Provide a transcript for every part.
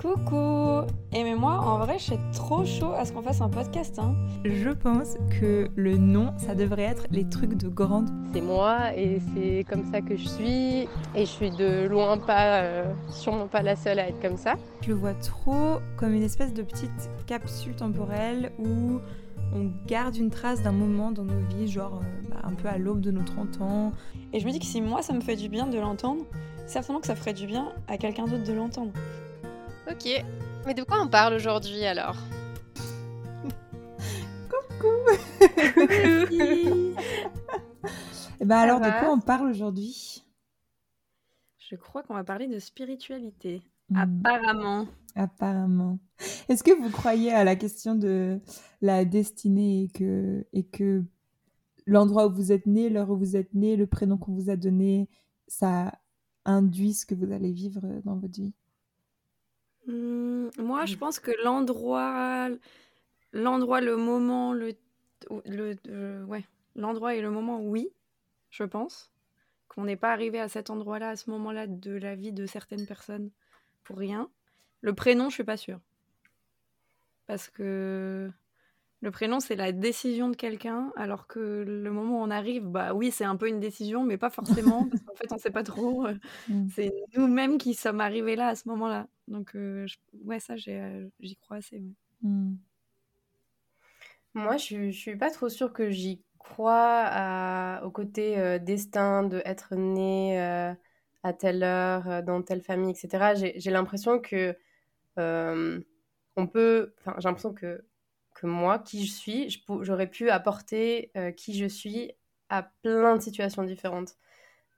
Coucou Et mais moi, en vrai, je suis trop chaud à ce qu'on fasse un podcast. Hein. Je pense que le nom, ça devrait être les trucs de grande. C'est moi et c'est comme ça que je suis. Et je suis de loin pas, euh, sûrement pas la seule à être comme ça. Je le vois trop comme une espèce de petite capsule temporelle où on garde une trace d'un moment dans nos vies, genre euh, bah, un peu à l'aube de nos 30 ans. Et je me dis que si moi, ça me fait du bien de l'entendre, certainement que ça ferait du bien à quelqu'un d'autre de l'entendre. Ok. Mais de quoi on parle aujourd'hui alors Coucou Et bah alors, de quoi on parle aujourd'hui? Je crois qu'on va parler de spiritualité. Hmm. Apparemment. Apparemment. Est-ce que vous croyez à la question de la destinée et que, et que l'endroit où vous êtes né, l'heure où vous êtes né, le prénom qu'on vous a donné, ça induit ce que vous allez vivre dans votre vie? Hmm, moi, je pense que l'endroit, l'endroit, le moment, le, le, euh, ouais, l'endroit et le moment, oui, je pense qu'on n'est pas arrivé à cet endroit-là, à ce moment-là de la vie de certaines personnes pour rien. Le prénom, je suis pas sûre, parce que le prénom, c'est la décision de quelqu'un, alors que le moment où on arrive, bah oui, c'est un peu une décision, mais pas forcément, parce qu'en fait, on sait pas trop. Euh, Mm. c'est nous-mêmes qui sommes arrivés là à ce moment-là. Donc, euh, je- ouais, ça, j'ai, euh, j'y crois assez. ouais. Hmm. Moi, je, suis- je suis pas trop sûre que j'y crois à- au côté euh, destin de être né euh, à telle heure, euh, dans telle famille, etc. J'ai, j'ai l'impression que euh, on peut, enfin, j'ai l'impression que, que moi, qui je suis, j'aurais pu apporter euh, qui je suis à plein de situations différentes.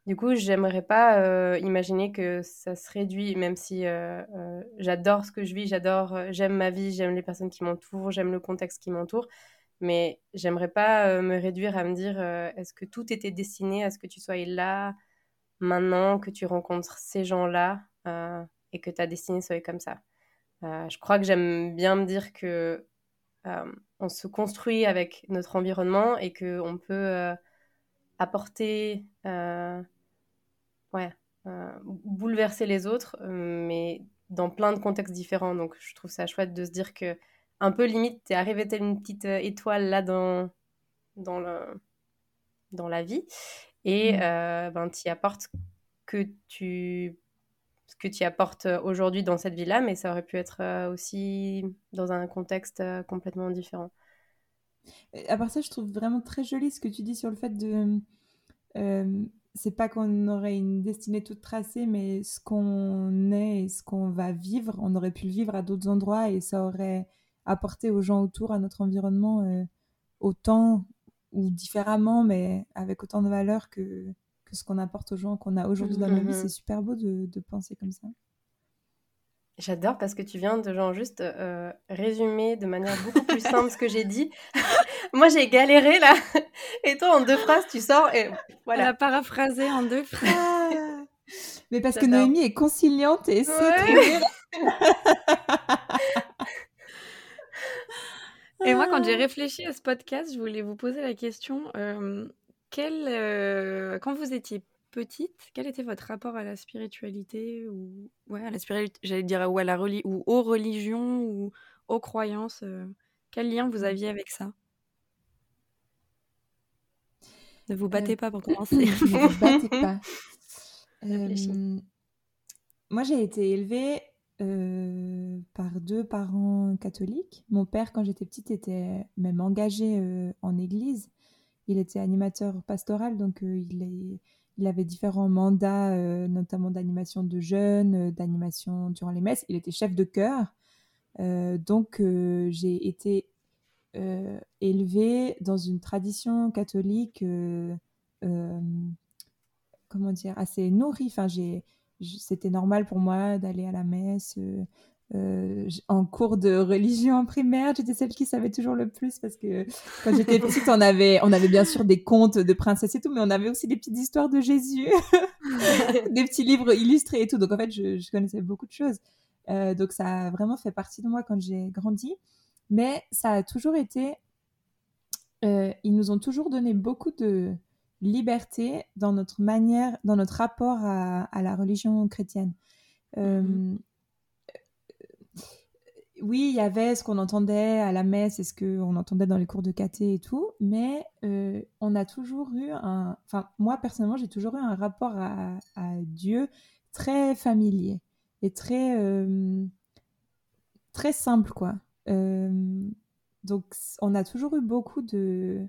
Du coup, j'aimerais pas euh, imaginer que ça se réduit, même si euh, euh, j'adore ce que je vis, j'adore, j'aime ma vie, j'aime les personnes qui m'entourent, j'aime le contexte qui m'entoure, mais j'aimerais pas me réduire à me dire est-ce que tout était destiné à ce que tu sois là maintenant, que tu rencontres ces gens-là et que ta destinée soit comme ça? Je crois que j'aime bien me dire que on se construit avec notre environnement et que on peut apporter, ouais, euh, bouleverser les autres, euh, mais dans plein de contextes différents. Donc je trouve ça chouette de se dire que un peu limite, t'es arrivé telle une petite euh, étoile là dans dans le dans la vie et Mm. euh, ben t'y apportes que tu ce que tu apportes aujourd'hui dans cette vie-là, mais ça aurait pu être aussi dans un contexte complètement différent. À part ça, je trouve vraiment très joli ce que tu dis sur le fait de. euh, c'est pas qu'on aurait une destinée toute tracée, mais ce qu'on est et ce qu'on va vivre, on aurait pu le vivre à d'autres endroits et ça aurait apporté aux gens autour, à notre environnement, euh, autant ou différemment, mais avec autant de valeur que, que ce qu'on apporte aux gens qu'on a aujourd'hui dans nos vies. Mhm. C'est super beau de, de penser comme ça. J'adore parce que tu viens de genre juste euh, résumer de manière beaucoup plus simple ce que j'ai dit. Moi j'ai galéré là, et toi en deux phrases tu sors et Elle voilà. a paraphrasé en deux phrases. Ah mais parce que. Noémie est conciliante et sait Ouais. Et moi, quand j'ai réfléchi à ce podcast, je voulais vous poser la question euh, quel, euh, quand vous étiez petite, quel était votre rapport à la spiritualité ou ouais, à la spiritualité, j'allais dire ou à la reli- ou aux religions ou aux croyances euh, Quel lien vous aviez avec ça? Ne vous battez Euh, pas pour commencer. Ne vous battez pas. Euh, moi, j'ai été élevée euh, par deux parents catholiques. Mon père, quand j'étais petite, était même engagé en église. Il était animateur pastoral, donc il, est- il avait différents mandats, notamment d'animation de jeunes, d'animation durant les messes. Il était chef de chœur. Donc, j'ai été élevée dans une tradition catholique, euh, euh, comment dire, assez nourrie. Enfin, j'ai, c'était normal pour moi d'aller à la messe. euh, euh, en cours de religion en primaire, j'étais celle qui savait toujours le plus parce que quand j'étais petite, on avait, on avait bien sûr des contes de princesses et tout, mais on avait aussi des petites histoires de Jésus, des petits livres illustrés et tout. Donc en fait, je, je connaissais beaucoup de choses. Euh, donc ça a vraiment fait partie de moi quand j'ai grandi. Mais ça a toujours été... euh, ils nous ont toujours donné beaucoup de liberté dans notre manière, dans notre rapport à, à la religion chrétienne. Euh, Mhm. oui, il y avait ce qu'on entendait à la messe et ce qu'on entendait dans les cours de caté et tout, mais euh, on a toujours eu un... Enfin, moi, personnellement, j'ai toujours eu un rapport à, Dieu très familier et très, euh, très simple, quoi. Donc, on a toujours eu beaucoup de...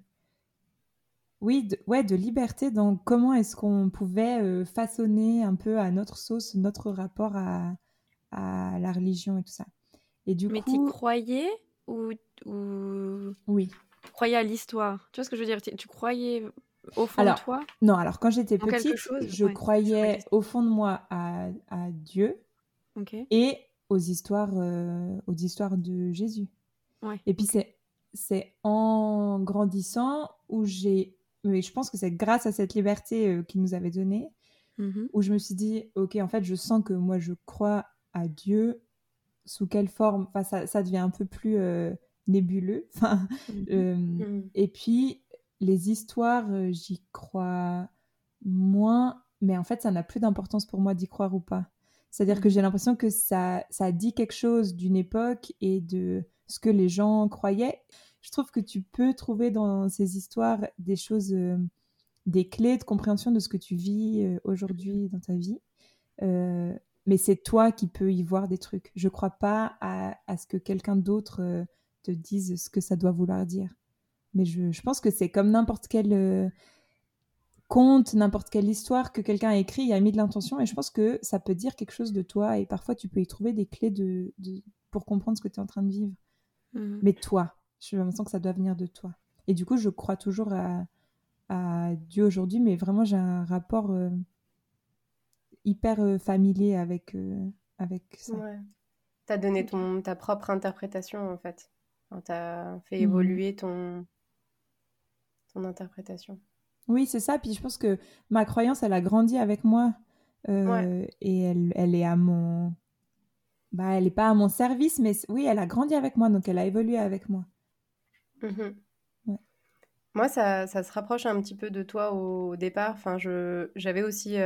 Oui, de, ouais, de liberté dans comment est-ce qu'on pouvait façonner un peu à notre sauce notre rapport à, à la religion et tout ça. Et du Mais coup... tu croyais ou, ou... Oui. Tu croyais à l'histoire? Tu vois ce que je veux dire? Tu croyais au fond de toi? Non, alors quand j'étais petite, je croyais au fond de moi à, à Dieu et aux histoires, euh, aux histoires de Jésus. Ouais. Et puis c'est c'est en grandissant où j'ai, mais je pense que c'est grâce à cette liberté euh, qu'il nous avait donnée, mmh où je me suis dit, ok, en fait, je sens que moi je crois à Dieu sous quelle forme enfin, ça, ça, devient un peu plus euh, nébuleux. Enfin, mhm. Euh, mhm. Et puis, les histoires, j'y crois moins, mais en fait, ça n'a plus d'importance pour moi d'y croire ou pas. C'est-à-dire que mhm. j'ai l'impression que ça, ça dit quelque chose d'une époque et de ce que les gens croyaient. Je trouve que tu peux trouver dans ces histoires des choses, des clés de compréhension de ce que tu vis aujourd'hui dans ta vie mais c'est toi qui peux y voir des trucs. Je crois pas à, ce que quelqu'un d'autre euh, te dise ce que ça doit vouloir dire. Mais je, pense que c'est comme n'importe quel euh, conte, n'importe quelle histoire que quelqu'un a écrit et a mis de l'intention. Et je pense que ça peut dire quelque chose de toi. Et parfois, tu peux y trouver des clés de, pour comprendre ce que tu es en train de vivre. Mmh. Mais toi, je l'impression que ça doit venir de toi. Et du coup, je crois toujours à, Dieu aujourd'hui, mais vraiment, j'ai un rapport. Euh, hyper euh, familier avec, euh, avec ça. Ouais. Tu as donné ton, ta propre interprétation, en fait. tu as fait mmh. évoluer ton, ton interprétation. Oui, c'est ça. Puis je pense que ma croyance, elle a grandi avec moi. Euh, et elle, elle, est à mon. Bah, elle n'est pas à mon service, mais oui, elle a grandi avec moi, donc elle a évolué avec moi. Mmh moi, ça, ça, se rapproche un petit peu de toi au, départ. Enfin, j'avais aussi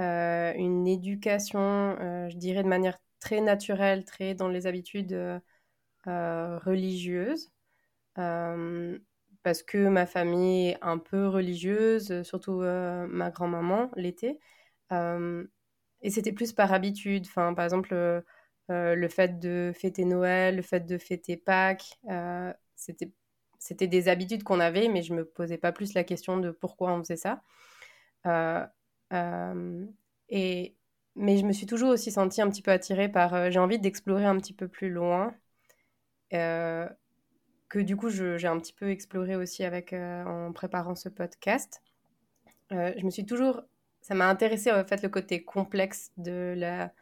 euh, une éducation, euh, je dirais de manière très naturelle, très dans les habitudes euh, religieuses parce que ma famille est un peu religieuse, surtout ma grand-maman l'été. et c'était plus par habitude. Enfin, par exemple, le fait de fêter Noël, le fait de fêter Pâques, c'était, c'était des habitudes qu'on avait, mais je me posais pas plus la question de pourquoi on faisait ça. Euh, et, mais je me suis toujours aussi sentie un petit peu attirée par. Euh, j'ai envie d'explorer un petit peu plus loin. Euh, que du coup, j'ai un petit peu exploré aussi avec, en préparant ce podcast. je me suis toujours. Ça m'a intéressé en fait le côté complexe de la,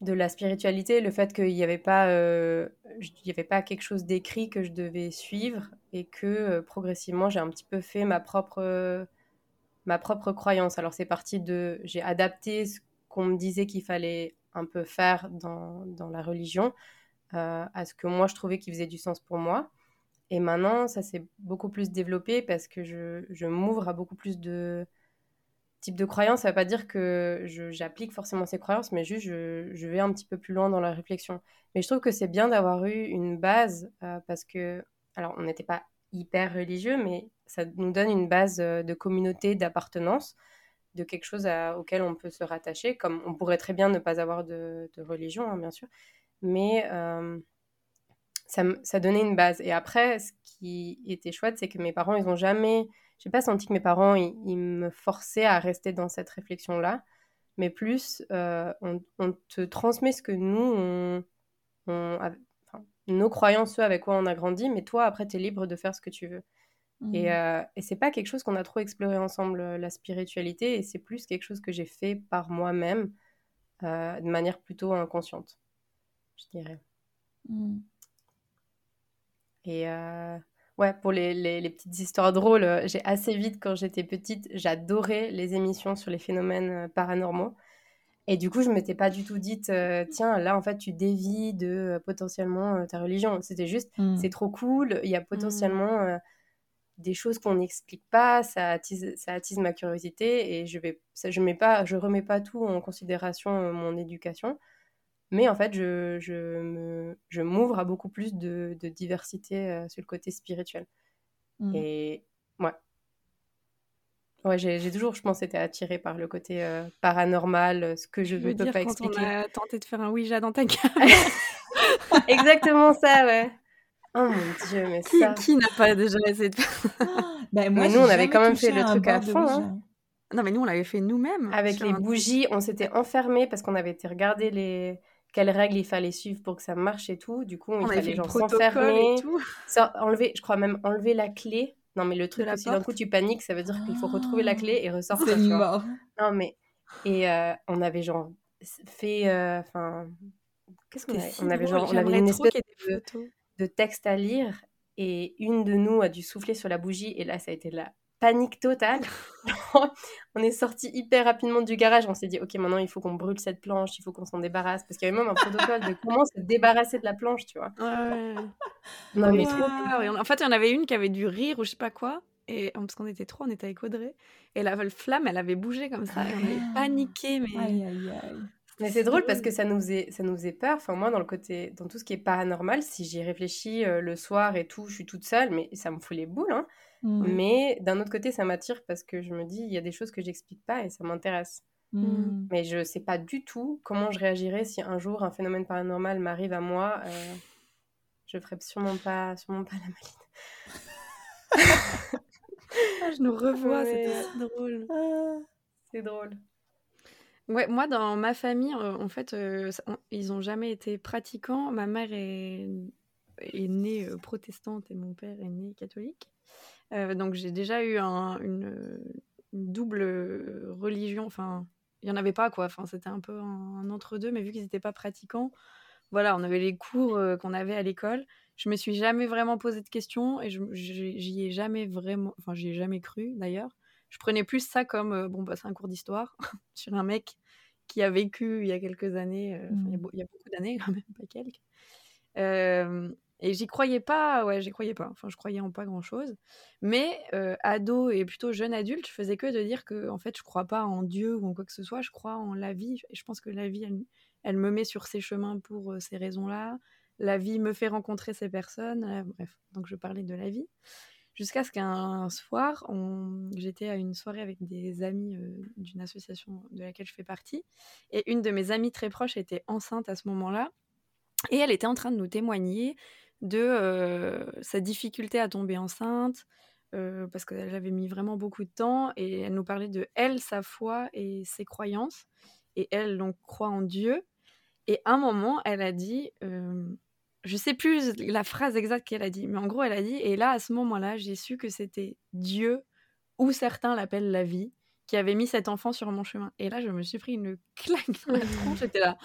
de la spiritualité, le fait qu'il n'y avait, pas, il y avait pas quelque chose d'écrit que je devais suivre et que progressivement j'ai un petit peu fait ma propre ma propre croyance. Alors c'est parti de, j'ai adapté ce qu'on me disait qu'il fallait un peu faire dans, dans la religion euh, à ce que moi je trouvais qui faisait du sens pour moi. Et maintenant, ça s'est beaucoup plus développé parce que je, m'ouvre à beaucoup plus de types de croyances. Ça ne veut pas dire que j'applique forcément ces croyances, mais juste je, je, vais un petit peu plus loin dans la réflexion. Mais je trouve que c'est bien d'avoir eu une base euh, parce que, alors on n'était pas hyper religieux, mais ça nous donne une base euh, de communauté, d'appartenance, de quelque chose auquel on peut se rattacher, comme on pourrait très bien ne pas avoir de, religion, hein, bien sûr, mais euh, ça, ça, donnait une base. Et après, ce qui était chouette, c'est que mes parents, ils n'ont jamais... J'ai pas senti que mes parents, ils, me forçaient à rester dans cette réflexion-là, mais plus, euh, on, te transmet ce que nous, on, nos croyances, ceux avec quoi on a grandi, mais toi, après, tu es libre de faire ce que tu veux. Et, mmh. euh, et c'est pas quelque chose qu'on a trop exploré ensemble, euh, la spiritualité, et c'est plus quelque chose que j'ai fait par moi-même, euh, de manière plutôt inconsciente, je dirais. Mmh. Et euh, ouais, pour les, les, les, petites histoires drôles, j'ai assez vite, quand j'étais petite, j'adorais les émissions sur les phénomènes paranormaux. Et du coup, je m'étais pas du tout dite, tiens, là, en fait, tu dévis de potentiellement ta religion. C'était juste, mmh. c'est trop cool, il y a potentiellement des choses qu'on n'explique pas, ça attise, ça attise ma curiosité et je vais, je mets pas, je remets pas tout en considération euh, mon éducation, Mais en fait, je, je, me, je m'ouvre à beaucoup plus de, de diversité euh, sur le côté spirituel. Mm. Et ouais. Ouais, j'ai, j'ai toujours, je pense, été attirée par le côté euh, paranormal, euh, ce que je Je ne peux pas quand expliquer. on a tenté de faire un Ouija dans ta cave, Exactement ça, ouais. Oh mon dieu, mais qui, ça. qui n'a pas déjà essayé de faire Ben, moi, Mais nous, on avait quand même fait le truc à fond, hein. Non, mais nous, on l'avait fait nous-mêmes. Avec les un- bougies, on s'était enfermés parce qu'on avait été regarder les... quelles règles il fallait suivre pour que ça marche et tout. Du coup, On il fallait genre s'enfermer, et tout. ça- enlever, je crois même enlever la clé. Non, mais le truc aussi, d'un coup, tu paniques, ça veut dire qu'il faut retrouver la clé et ressortir, C'est tu vois. mort. Non, mais... Et euh, on avait genre fait... euh, Enfin... Qu'est-ce qu'on avait? Si On avait genre... On avait une espèce de texte à lire et une de nous a dû souffler sur la bougie et là ça a été la panique totale. on est sorti hyper rapidement du garage, on s'est dit ok maintenant il faut qu'on brûle cette planche, il faut qu'on s'en débarrasse parce qu'il y avait même un protocole de comment se débarrasser de la planche, tu vois. Ouais. Non mais trop Et on- En fait, il y en avait une qui avait dû rire ou je sais pas quoi. Et parce qu'on était trois, on était avec Audrey. Et la flamme, elle avait bougé comme ça. Et on avait Ah. paniqué. Mais Aïe, aïe, aïe. Mais c'est drôle parce que ça nous faisait, ça nous faisait peur. Enfin, moi, dans le côté, dans tout ce qui est paranormal, si j'y réfléchis euh, le soir et tout, je suis toute seule, mais ça me fout les boules. Hein. Mais d'un autre côté, ça m'attire parce que je me dis, il y a des choses que j'explique pas et ça m'intéresse. Mm. Mais je sais pas du tout comment je réagirais si un jour un phénomène paranormal m'arrive à moi. euh, je ferais sûrement pas, sûrement pas la maline. Ah, je nous revois, Ouais. c'était si drôle. Ah. C'est drôle. Ouais, moi, dans ma famille, euh, en fait, euh, ça- on- ils ont jamais été pratiquants. Ma mère est, est née euh, protestante et mon père est né catholique. Euh, donc, j'ai déjà eu un- une, une double religion. Enfin, il y en avait pas, quoi. Enfin, c'était un peu un, un entre-deux, mais vu qu'ils n'étaient pas pratiquants, voilà, on avait les cours euh, qu'on avait à l'école. Je me suis jamais vraiment posé de questions et je- j'y ai jamais vraiment, enfin, j'y ai jamais cru d'ailleurs. Je prenais plus ça comme, euh, bon, bah, c'est un cours d'histoire sur un mec qui a vécu il y a quelques années, il y a Mm. beau- il y, a beaucoup d'années quand même, pas quelques. Et j'y croyais pas, ouais, j'y croyais pas. Enfin, je croyais en pas grand chose. Mais euh, ado et plutôt jeune adulte, je faisais que de dire que, en fait, je crois pas en Dieu ou en quoi que ce soit, je crois en la vie. Et je pense que la vie, elle, me met sur ces chemins pour euh, ces raisons-là. La vie me fait rencontrer ces personnes. euh, bref, donc je parlais de la vie. Jusqu'à ce qu'un soir, j'étais à une soirée avec des amis d'une association de laquelle je fais partie. Et une de mes amies très proches était enceinte à ce moment-là. Et elle était en train de nous témoigner de sa difficulté à tomber enceinte, parce qu'elle avait mis vraiment beaucoup de temps. Et elle nous parlait de elle, sa foi et ses croyances. Et elle, donc, croit en Dieu. Et à un moment, elle a dit, euh, je sais plus la phrase exacte qu'elle a dit, mais en gros, elle a dit, et là, à ce moment-là, j'ai su que c'était Dieu, ou certains l'appellent la vie, qui avait mis cet enfant sur mon chemin. Et là, je me suis pris une claque dans la tronche. J'étais là,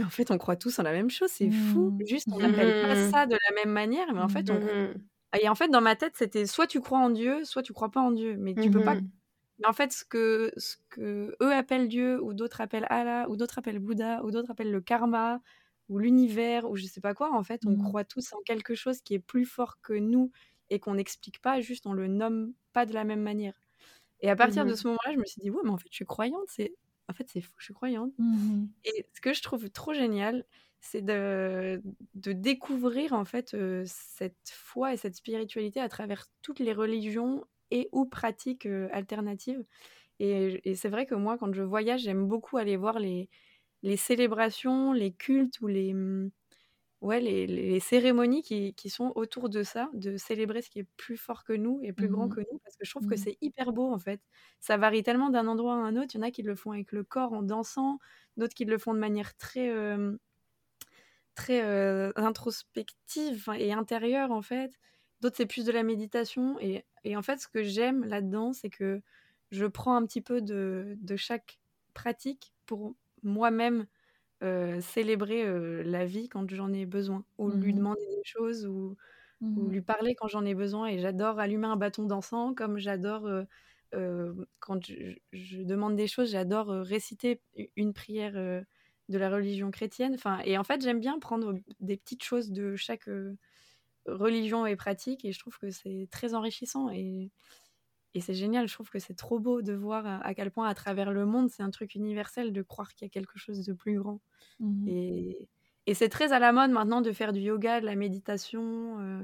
mais en fait, on croit tous en la même chose, c'est fou. Mm. Juste, on n'appelle pas ça de la même manière, mais en fait, on... Mhm. Et en fait, dans ma tête, c'était soit tu crois en Dieu, soit tu crois pas en Dieu. Mais tu peux pas mais en fait, ce que, ce que eux appellent Dieu, ou d'autres appellent Allah, ou d'autres appellent Bouddha, ou d'autres appellent le karma, ou l'univers, ou je sais pas quoi, en fait, on croit tous en quelque chose qui est plus fort que nous et qu'on n'explique pas, juste on le nomme pas de la même manière. Et à partir de ce moment-là, je me suis dit, ouais, mais en fait, je suis croyante, c'est... En fait, c'est fou, je suis croyante. Mhm. Et ce que je trouve trop génial, c'est de, de découvrir en fait euh, cette foi et cette spiritualité à travers toutes les religions et ou pratiques euh, alternatives. Et, et c'est vrai que moi, quand je voyage, j'aime beaucoup aller voir les, les célébrations, les cultes ou les, hum, ouais, les, les cérémonies qui, qui sont autour de ça, de célébrer ce qui est plus fort que nous et plus grand Mhm. que nous, parce que je trouve que Mhm. c'est hyper beau en fait. Ça varie tellement d'un endroit à un autre. Il y en a qui le font avec le corps en dansant, d'autres qui le font de manière très, euh, très euh, introspective et intérieure en fait. D'autres, c'est plus de la méditation. Et, et en fait, ce que j'aime là-dedans, c'est que je prends un petit peu de, de chaque pratique pour moi-même euh, célébrer euh, la vie quand j'en ai besoin, ou lui Mhm. demander des choses, ou, ou Mhm. lui parler quand j'en ai besoin. Et j'adore allumer un bâton d'encens, comme j'adore, euh, quand je, je demande des choses, j'adore réciter une prière de la religion chrétienne. Enfin, et en fait, j'aime bien prendre des petites choses de chaque religion et pratique, et je trouve que c'est très enrichissant. Et, et c'est génial, je trouve que c'est trop beau de voir à, quel point à travers le monde, c'est un truc universel de croire qu'il y a quelque chose de plus grand. Mmh et, et c'est très à la mode maintenant de faire du yoga, de la méditation, euh,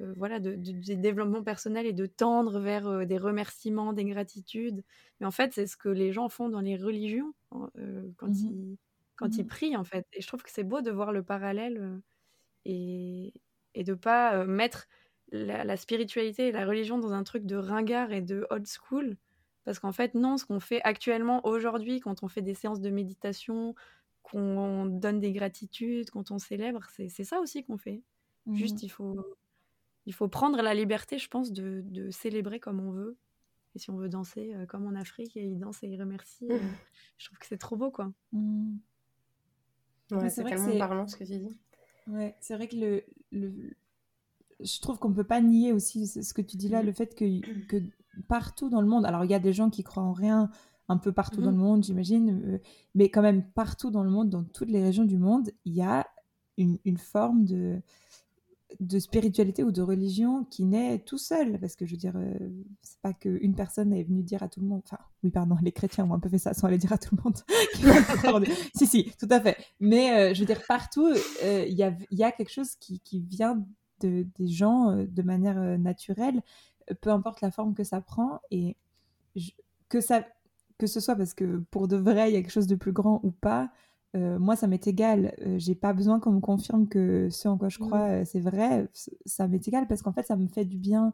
euh, voilà, de, des développements personnels et de tendre vers euh, des remerciements, des gratitudes. Mais en fait, c'est ce que les gens font dans les religions hein, quand, mmh ils, quand ils mmh prient, en fait. Et je trouve que c'est beau de voir le parallèle et, et de pas mettre la, spiritualité et la religion dans un truc de ringard et de old school. Parce qu'en fait, non, ce qu'on fait actuellement, aujourd'hui, quand on fait des séances de méditation, qu'on donne des gratitudes, quand on célèbre, c'est ça aussi qu'on fait. Juste, mmh. il faut, il faut prendre la liberté, je pense, de, de, célébrer comme on veut. Et si on veut danser euh, comme en Afrique, et il danse et il remercie, euh, je trouve que c'est trop beau, quoi. Mmh. Ouais, c'est tellement parlant ce que tu dis. Ouais, c'est vrai que le, le, je trouve qu'on ne peut pas nier aussi ce que tu dis là, mm. le fait que, que partout dans le monde, alors il y a des gens qui croient en rien un peu partout dans mm. le monde, j'imagine, euh, mais quand même partout dans le monde, dans toutes les régions du monde, il y a une, une forme de, de spiritualité ou de religion qui naît tout seul. Parce que je veux dire, euh, c'est pas qu'une personne est venue dire à tout le monde. Enfin, oui, pardon, les chrétiens ont un peu fait ça sans aller dire à tout le monde. si, si, tout à fait. Mais euh, je veux dire, partout, il y, a, y, a, quelque chose qui, qui vient des gens euh, de manière euh, naturelle, euh, peu importe la forme que ça prend. Et que, ça, que ce soit parce que pour de vrai, il y a quelque chose de plus grand ou pas, moi, ça m'est égal. j'ai pas besoin qu'on me confirme que ce en quoi je crois, c'est vrai. Ça m'est égal parce qu'en fait, ça me fait du bien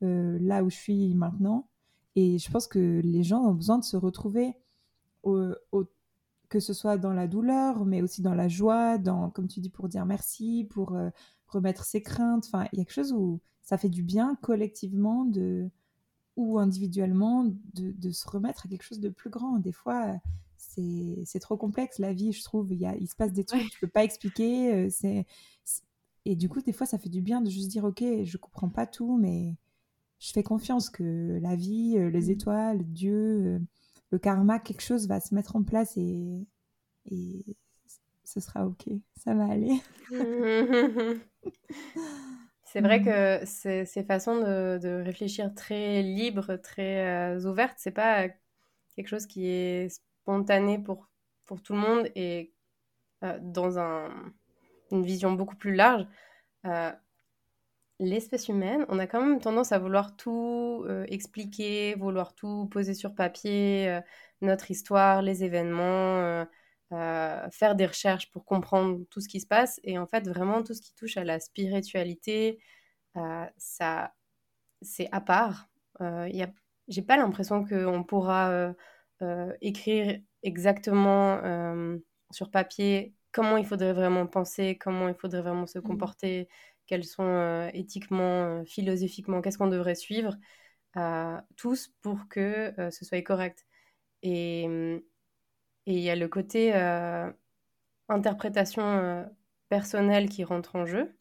là où je suis maintenant. Et je pense que les gens ont besoin de se retrouver que ce soit dans la douleur, mais aussi dans la joie, dans, comme tu dis, pour dire merci, pour remettre ses craintes. Enfin, il y a quelque chose où ça fait du bien collectivement de, ou individuellement de, se remettre à quelque chose de plus grand. Des fois, c'est trop complexe la vie, je trouve. Il, y a, il se passe des trucs que tu peux pas expliquer. Euh, c'est et du coup, des fois, ça fait du bien de juste dire, ok, je comprends pas tout, mais je fais confiance que la vie, euh, les mmh. étoiles, Dieu, euh, le karma, quelque chose va se mettre en place et, et ce sera ok, ça va aller. c'est vrai mm. que ces, ces façons de, de, réfléchir très libres, très euh, ouvertes, c'est pas quelque chose qui est spontané pour, pour tout le monde et euh, dans un, une vision beaucoup plus large. Euh, l'espèce humaine, on a quand même tendance à vouloir tout expliquer, vouloir tout poser sur papier, notre histoire, les événements, euh, faire des recherches pour comprendre tout ce qui se passe. Et en fait, vraiment, tout ce qui touche à la spiritualité, euh, ça, c'est à part. Euh, y a, j'ai pas l'impression qu'on pourra euh, écrire exactement sur papier comment il faudrait vraiment penser, comment il faudrait vraiment se mmh. comporter, quels sont éthiquement, philosophiquement, qu'est-ce qu'on devrait suivre, tous pour que ce soit correct. Et et il y a le côté euh, interprétation euh, personnelle qui rentre en jeu.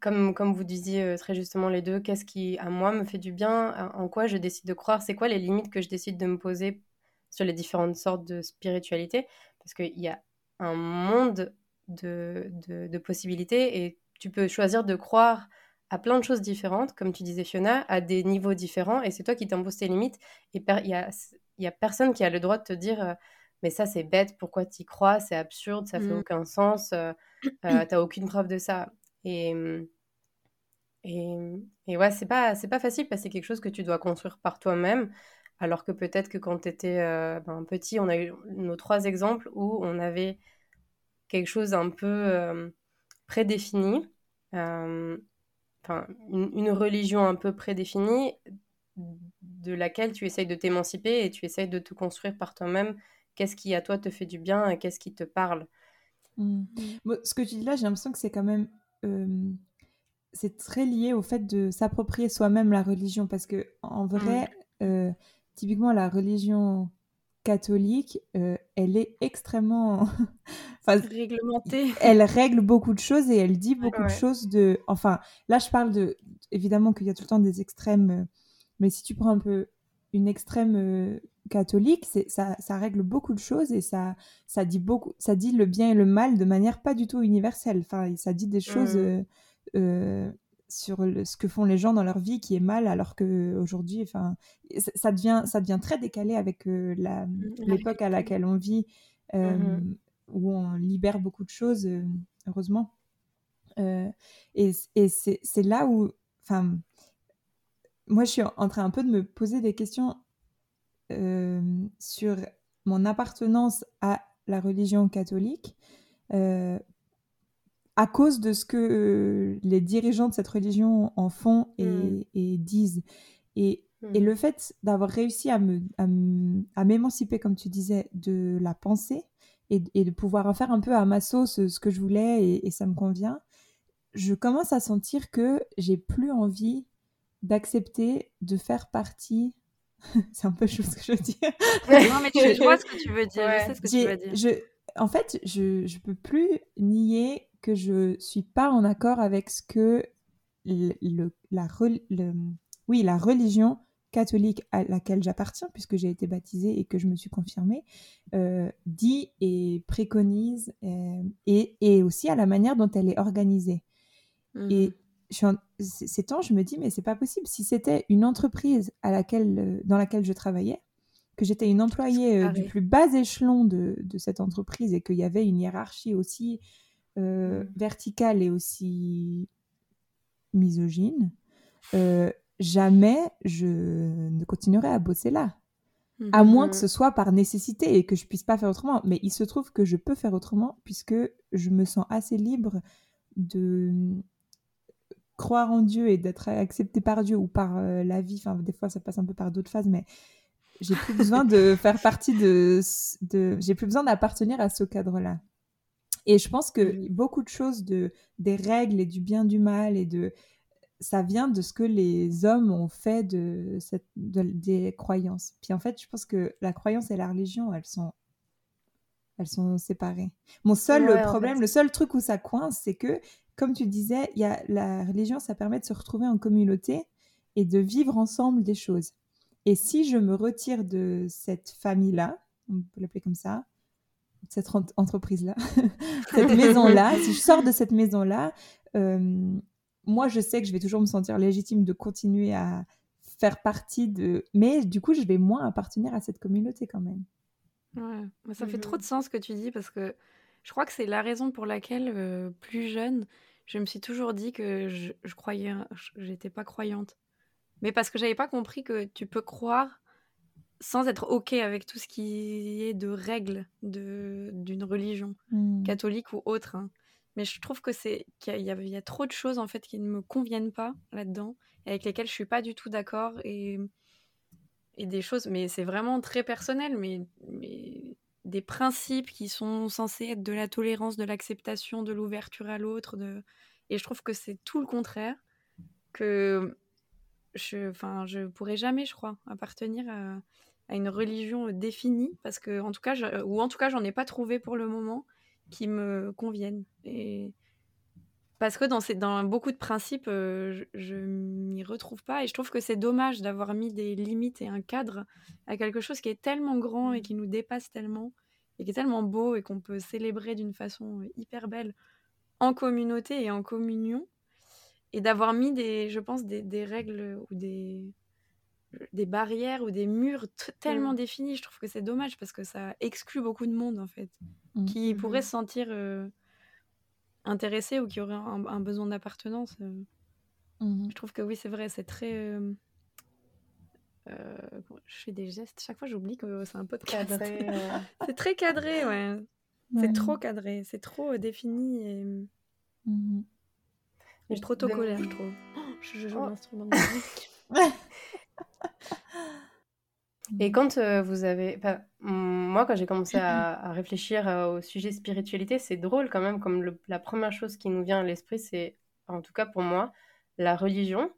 Comme, comme vous disiez euh, très justement les deux, qu'est-ce qui à moi me fait du bien, en quoi je décide de croire, c'est quoi les limites que je décide de me poser sur les différentes sortes de spiritualité, parce qu'il y a un monde de, de, de, possibilités et tu peux choisir de croire à plein de choses différentes, comme tu disais Fiona, à des niveaux différents, et c'est toi qui t'imposes tes limites. Et il y a n'y a personne qui a le droit de te dire euh, mais ça c'est bête, pourquoi tu y crois, c'est absurde, ça fait mmh. aucun sens, euh, euh t'as aucune preuve de ça. Et, et, et ouais, c'est pas, c'est pas facile parce que c'est quelque chose que tu dois construire par toi-même. Alors que peut-être que quand tu étais euh, ben, petit, on a eu nos trois exemples où on avait quelque chose un peu prédéfini, enfin une, une, religion un peu prédéfinie de laquelle tu essayes de t'émanciper et tu essayes de te construire par toi-même qu'est-ce qui à toi te fait du bien et qu'est-ce qui te parle? Mmh. ce que tu dis là, j'ai l'impression que c'est quand même c'est très lié au fait de s'approprier soi-même la religion parce que en vrai, mmh. euh, typiquement la religion catholique, euh, elle est extrêmement réglementée. Elle règle beaucoup de choses et elle dit beaucoup de choses de. Enfin, là, je parle de évidemment qu'il y a tout le temps des extrêmes euh, mais si tu prends un peu une extrême euh, catholique, ça, ça, règle beaucoup de choses et ça, ça, dit beaucoup, ça dit le bien et le mal de manière pas du tout universelle. Enfin, ça dit des choses mmh. euh, euh, sur ce que font les gens dans leur vie qui est mal, alors qu'aujourd'hui, enfin, ça devient, ça devient très décalé avec mmh, l'époque à laquelle on vit, mmh où on libère beaucoup de choses, heureusement. et, et c'est là où, enfin, moi, je suis en train un peu de me poser des questions sur mon appartenance à la religion catholique à cause de ce que les dirigeants de cette religion en font et, mmh. disent. Et, et, mmh. le fait d'avoir réussi à, me, à m'émanciper, comme tu disais, de la pensée et, de pouvoir en faire un peu à ma sauce ce que je voulais et, ça me convient, je commence à sentir que j'ai plus envie d'accepter de faire partie. c'est un peu chaud ce que je veux dire. non, mais tu, vois ce que tu veux dire. Je sais ce que tu veux dire. Je, en fait, je ne peux plus nier que je suis pas en accord avec ce que le, la, oui, la religion catholique à laquelle j'appartiens, puisque j'ai été baptisée et que je me suis confirmée, euh, dit et préconise, euh, et, et, aussi à la manière dont elle est organisée. Et mmh. ces temps, je me dis, mais c'est pas possible. Si c'était une entreprise à laquelle, euh, dans laquelle je travaillais, que j'étais une employée du plus bas échelon de, de cette entreprise et qu'il y avait une hiérarchie aussi euh, mmh. verticale et aussi misogyne, euh, jamais je ne continuerai à bosser là. À moins que ce soit par nécessité et que je puisse pas faire autrement. Mais il se trouve que je peux faire autrement puisque je me sens assez libre de croire en Dieu et d'être accepté par Dieu ou par euh, la vie. Enfin, des fois, ça passe un peu par d'autres phases, mais j'ai plus besoin de faire partie de, de j'ai plus besoin d'appartenir à ce cadre-là. Et je pense que mmh beaucoup de choses de des règles et du bien du mal et de ça vient de ce que les hommes ont fait de cette des croyances. Puis en fait, je pense que la croyance et la religion, elles sont elles sont séparées. Mon seul problème, le seul truc où ça coince, c'est que comme tu disais, il y a la religion, ça permet de se retrouver en communauté et de vivre ensemble des choses. Et si je me retire de cette famille-là, on peut l'appeler comme ça, cette entreprise-là, cette maison-là, si je sors de cette maison-là, euh, moi, je sais que je vais toujours me sentir légitime de continuer à faire partie de... Mais du coup, je vais moins appartenir à cette communauté quand même. Ouais, ça fait trop de sens ce que tu dis parce que je crois que c'est la raison pour laquelle, euh, plus jeune, je me suis toujours dit que je, je croyais, j'étais pas croyante. Mais parce que j'avais pas compris que tu peux croire sans être OK avec tout ce qui est de règles d'une religion, mmh. catholique ou autre. Hein. Mais je trouve que c'est qu'il y, y, a trop de choses en fait qui ne me conviennent pas là-dedans, avec lesquelles je suis pas du tout d'accord et, et des choses. Mais c'est vraiment très personnel, mais, mais des principes qui sont censés être de la tolérance, de l'acceptation, de l'ouverture à l'autre. De... Et je trouve que c'est tout le contraire. Que je, enfin, je pourrais jamais, je crois, appartenir à, à une religion définie, parce que, en tout cas, ou en tout cas, j'en ai pas trouvé pour le moment qui me conviennent. Et parce que dans, ces, dans beaucoup de principes, je, je m'y retrouve pas, et je trouve que c'est dommage d'avoir mis des limites et un cadre à quelque chose qui est tellement grand et qui nous dépasse tellement, et qui est tellement beau et qu'on peut célébrer d'une façon hyper belle en communauté et en communion, et d'avoir mis des, je pense, des, des règles ou des des barrières ou des murs tellement mmh. définis. Je trouve que c'est dommage parce que ça exclut beaucoup de monde en fait, mmh. qui pourrait mmh. se sentir euh, intéressé ou qui aurait un, besoin d'appartenance. Euh. Je trouve que oui, c'est vrai, c'est très. Euh, je fais des gestes. Chaque fois, j'oublie que c'est un peu cadré. c'est très cadré, ouais. C'est trop cadré, c'est trop défini et, et protocolaire, je trouve. Oh, je joue oh. l'instrument de musique. Et quand euh, vous avez... moi, quand j'ai commencé à, réfléchir euh, au sujet spiritualité, c'est drôle quand même, comme la première chose qui nous vient à l'esprit, c'est, en tout cas pour moi, la religion.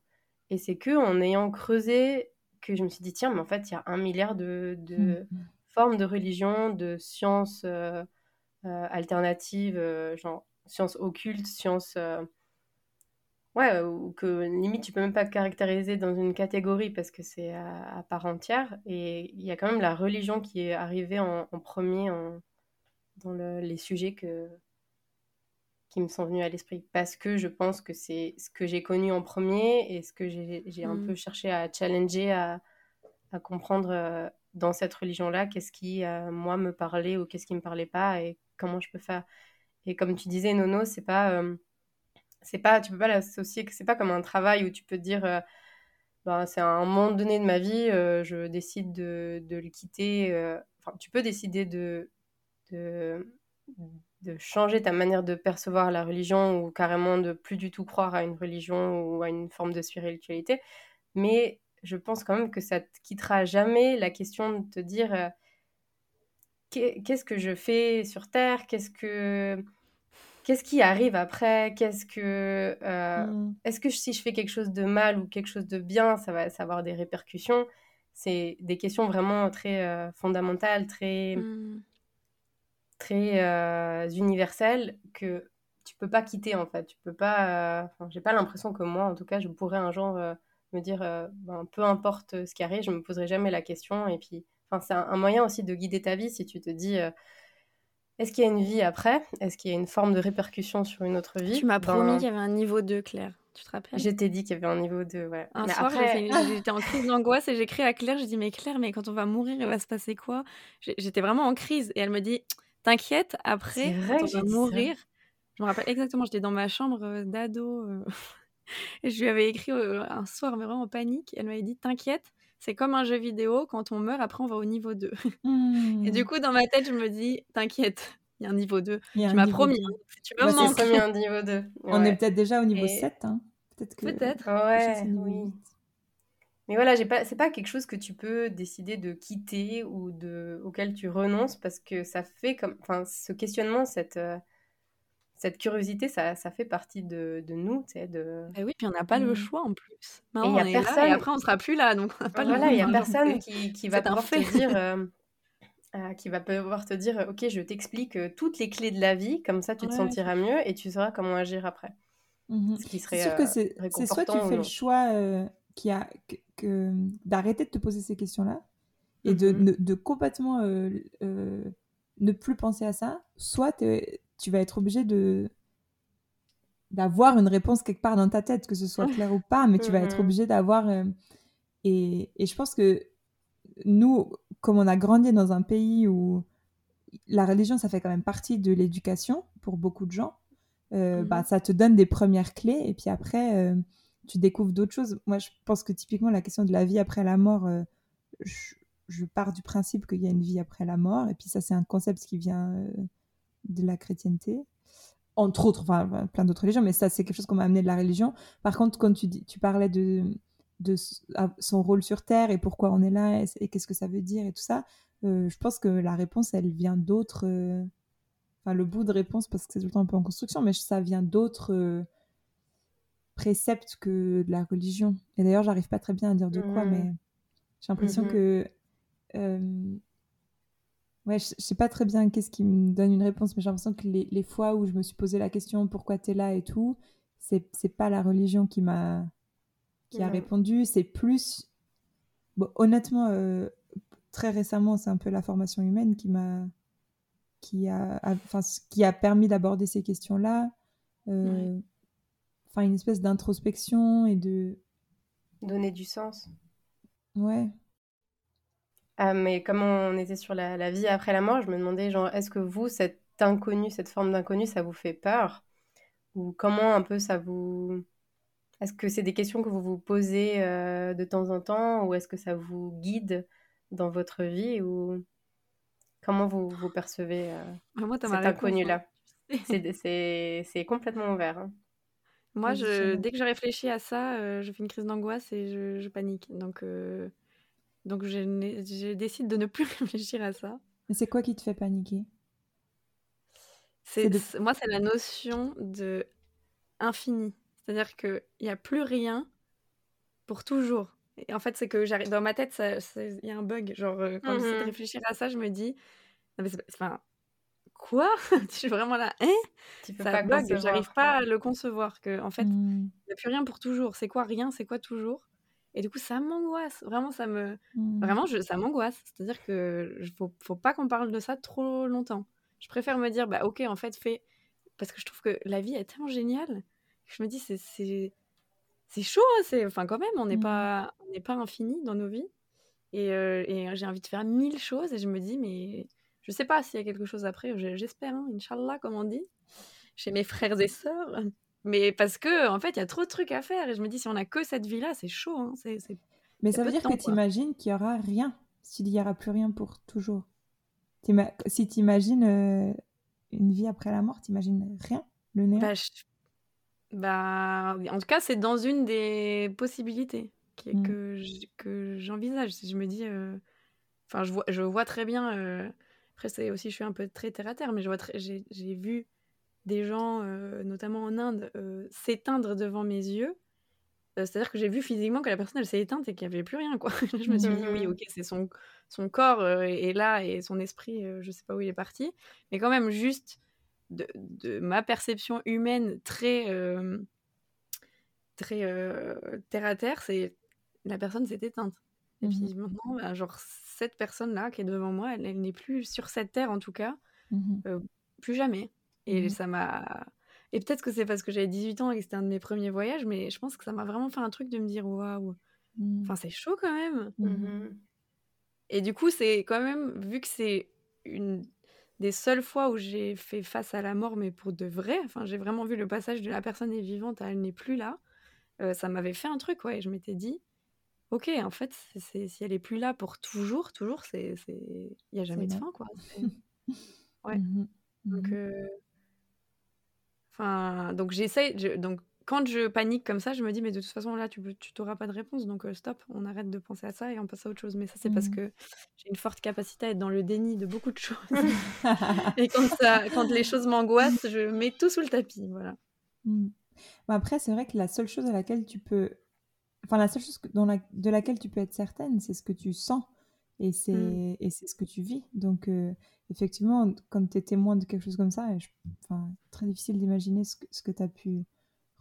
Et c'est que en ayant creusé que je me suis dit, tiens, mais en fait, il y a un milliard de, de mm. formes de religion, de sciences euh, alternatives, genre sciences occultes, sciences Ouais, ou que limite tu peux même pas caractériser dans une catégorie parce que c'est à, part entière. Et il y a quand même la religion qui est arrivée en, premier dans les sujets que, qui me sont venus à l'esprit parce que je pense que c'est ce que j'ai connu en premier et ce que j'ai un peu mm. cherché à challenger, à, à comprendre euh, dans cette religion-là, qu'est-ce qui, euh, moi, me parlait ou qu'est-ce qui me parlait pas et comment je peux faire. Et comme tu disais, Nono, c'est pas, euh, c'est pas, tu peux pas l'associer, c'est pas comme un travail où tu peux te dire, ben, c'est à un moment donné de ma vie, je décide de, de le quitter. Enfin, tu peux décider de, de de changer ta manière de percevoir la religion ou carrément de plus du tout croire à une religion ou à une forme de spiritualité. Mais je pense quand même que ça te quittera jamais la question de te dire euh, qu'est-ce que je fais sur Terre, qu'est-ce que qu'est-ce qui arrive après, qu'est-ce que euh, mm. est-ce que si je fais quelque chose de mal ou quelque chose de bien, ça va, avoir des répercussions? C'est des questions vraiment très euh, fondamentales, très mm très euh, universel que tu peux pas quitter en fait. Tu peux pas. J'ai pas l'impression que moi, en tout cas, je pourrais un jour me dire, ben, peu importe ce qui arrive, je me poserai jamais la question. Et puis, enfin, c'est un, moyen aussi de guider ta vie si tu te dis. Est-ce qu'il y a une vie après? Est-ce qu'il y a une forme de répercussion sur une autre vie? Tu m'as promis qu'il y avait un niveau 2, Claire. Tu te rappelles? Je t'ai dit qu'il y avait un niveau 2, ouais. Un soir, j'étais en crise d'angoisse et j'ai écrit à Claire, j'ai dit, mais Claire, mais quand on va mourir, il va se passer quoi? J'étais vraiment en crise. Et elle me dit, T'inquiète, après, quand on va mourir, je me rappelle exactement, j'étais dans ma chambre euh, d'ado. Euh, et je lui avais écrit euh, un soir, mais vraiment en panique. Elle m'avait dit T'inquiète, c'est comme un jeu vidéo, quand on meurt, après on va au niveau 2. Et du mmh. coup, dans ma tête, je me dis T'inquiète, il y a un niveau 2. Tu m'as promis, hein, tu me manques. un niveau 2. On est peut-être déjà au niveau 7. Hein. Peut-être. Que... Peut-être. Ouais, oui. Mais voilà, pas, c'est pas quelque chose que tu peux décider de quitter ou de, auquel tu renonces parce que ça fait comme, enfin, ce questionnement, cette, euh, cette curiosité, ça, ça fait partie de, de nous, tu sais, de. Et eh oui, puis on n'a pas le mmh. choix en plus. et il y a personne. et après, on sera plus là, donc on pas voilà, il y a personne qui, qui va pouvoir te dire. Euh, euh, qui va pouvoir te dire, ok, je t'explique toutes les clés de la vie, comme ça tu te sentiras mieux et tu sauras comment agir après. Mmh Ce qui serait. C'est sûr que c'est soit tu fais le choix qui a que, d'arrêter de te poser ces questions-là et de, mm-hmm. de, complètement euh, euh, ne plus penser à ça, soit tu vas être obligé de d'avoir une réponse quelque part dans ta tête, que ce soit clair ou pas, mais tu vas être mm-hmm. obligé d'avoir... Euh, et, et, je pense que nous, comme on a grandi dans un pays où la religion, ça fait quand même partie de l'éducation pour beaucoup de gens, bah, mm-hmm. ça te donne des premières clés, et puis après tu découvres d'autres choses. Moi, je pense que typiquement, la question de la vie après la mort, euh, je, pars du principe qu'il y a une vie après la mort. Et puis ça, c'est un concept qui vient euh, de la chrétienté. Entre autres, enfin, plein d'autres religions, mais ça, c'est quelque chose qu'on m'a amené de la religion. Par contre, quand tu, dis, tu parlais de, de son rôle sur Terre et pourquoi on est là et, qu'est-ce que ça veut dire et tout ça, euh, je pense que la réponse, elle vient d'autres... Enfin, le bout de réponse, parce que c'est tout le temps un peu en construction, mais ça vient d'autres préceptes que de la religion. Et d'ailleurs, j'arrive pas très bien à dire de quoi, mais mmh. j'ai l'impression mmh que. Ouais, je, sais pas très bien qu'est-ce qui me donne une réponse, mais j'ai l'impression que les, les, fois où je me suis posé la question pourquoi tu es là et tout, c'est, c'est pas la religion qui m'a qui a répondu, c'est plus. Bon, honnêtement, euh, très récemment, c'est un peu la formation humaine qui m'a qui a, enfin, qui a permis d'aborder ces questions-là. Euh, une espèce d'introspection et de donner du sens. Ouais. Ah, mais comme on était sur la, vie après la mort, je me demandais genre est-ce que vous cette inconnu, cette forme d'inconnu, ça vous fait peur? Ou comment un peu ça vous est-ce que c'est des questions que vous vous posez euh, de temps en temps ou est-ce que ça vous guide dans votre vie ou comment vous, vous percevez euh, ah, Moi, cet inconnu là C'est complètement ouvert. Hein. Moi, je, dès que je réfléchis à ça, euh, je fais une crise d'angoisse et je, panique. Donc, euh, donc je, décide de ne plus réfléchir à ça. Mais c'est quoi qui te fait paniquer? C'est Moi, c'est la notion de infini. C'est-à-dire qu'il n'y a plus rien pour toujours. Et en fait, c'est que j'arrive dans ma tête, il y a un bug. Genre, euh, quand j'essaie de mmh réfléchir à ça, je me dis, non, mais enfin, quoi? Je suis vraiment là, hein? Tu peux Ça pas j'arrive pas à le concevoir. Que, en fait, il mmh. n'y a plus rien pour toujours. C'est quoi rien? C'est quoi toujours? Et du coup, ça m'angoisse. Vraiment, ça me. Mmh. Vraiment, je, ça m'angoisse. C'est-à-dire que faut, faut pas qu'on parle de ça trop longtemps. Je préfère me dire, bah ok, en fait, fais parce que je trouve que la vie est tellement géniale. Je me dis, c'est c'est chaud, hein, c'est enfin quand même, on n'est mmh. pas on n'est pas infini dans nos vies. Et, euh, et j'ai envie de faire mille choses et je me dis mais je sais pas s'il y a quelque chose après, j'espère, hein, Inch'Allah comme on dit, chez mes frères et sœurs. Mais parce que en fait, il y a trop de trucs à faire et je me dis si on a que cette vie là, c'est chaud. Hein, c'est, mais ça veut dire que tu imagines qu'il y aura rien s'il y aura plus rien pour toujours. Si tu imagines euh, une vie après la mort, tu imagines rien, le néant. Bah, bah, en tout cas, c'est dans une des possibilités mmh. que j'envisage. Si je me dis, euh, enfin, je vois, je vois très bien. Euh, après, c'est aussi, je suis un peu très terre à terre, mais je vois j'ai vu des gens, euh, notamment en Inde, s'éteindre devant mes yeux. C'est-à-dire que j'ai vu physiquement que la personne, elle s'est éteinte et qu'il n'y avait plus rien, quoi. je me suis dit, oui, ok, c'est son, son corps est là et son esprit, je sais pas où il est parti. Mais quand même, juste de, ma perception humaine très, euh, très euh, terre à terre, c'est la personne s'est éteinte. Et puis mmh maintenant, bah, genre, cette personne-là qui est devant moi, elle, n'est plus sur cette terre en tout cas, mmh euh, plus jamais. Et mmh ça m'a. Et peut-être que c'est parce que j'avais 18 ans et que c'était un de mes premiers voyages, mais je pense que ça m'a vraiment fait un truc de me dire waouh, enfin c'est chaud quand même. Et du coup, c'est quand même, vu que c'est une des seules fois où j'ai fait face à la mort, mais pour de vrai, enfin, j'ai vraiment vu le passage de la personne est vivante elle n'est plus là, euh, ça m'avait fait un truc, ouais. je m'étais dit, ok, en fait, si elle est plus là pour toujours, toujours, c'est, il n'y a jamais de fin, quoi. ouais. Mmh donc, mmh euh, enfin, donc j'essaye, donc quand je panique comme ça, je me dis, mais de toute façon, là, tu n'auras pas de réponse, donc euh, stop, on arrête de penser à ça et on passe à autre chose. Mais ça, c'est parce mmh. que j'ai une forte capacité à être dans le déni de beaucoup de choses. et quand, ça, quand les choses m'angoissent, je mets tout sous le tapis. Voilà. Mmh. après, c'est vrai que la seule chose à laquelle tu peux. Enfin, la seule chose dans la... de laquelle tu peux être certaine, c'est ce que tu sens et c'est mmh. et c'est ce que tu vis. Donc, euh, effectivement, quand tu es témoin de quelque chose comme ça, je... enfin, très difficile d'imaginer ce que, que tu as pu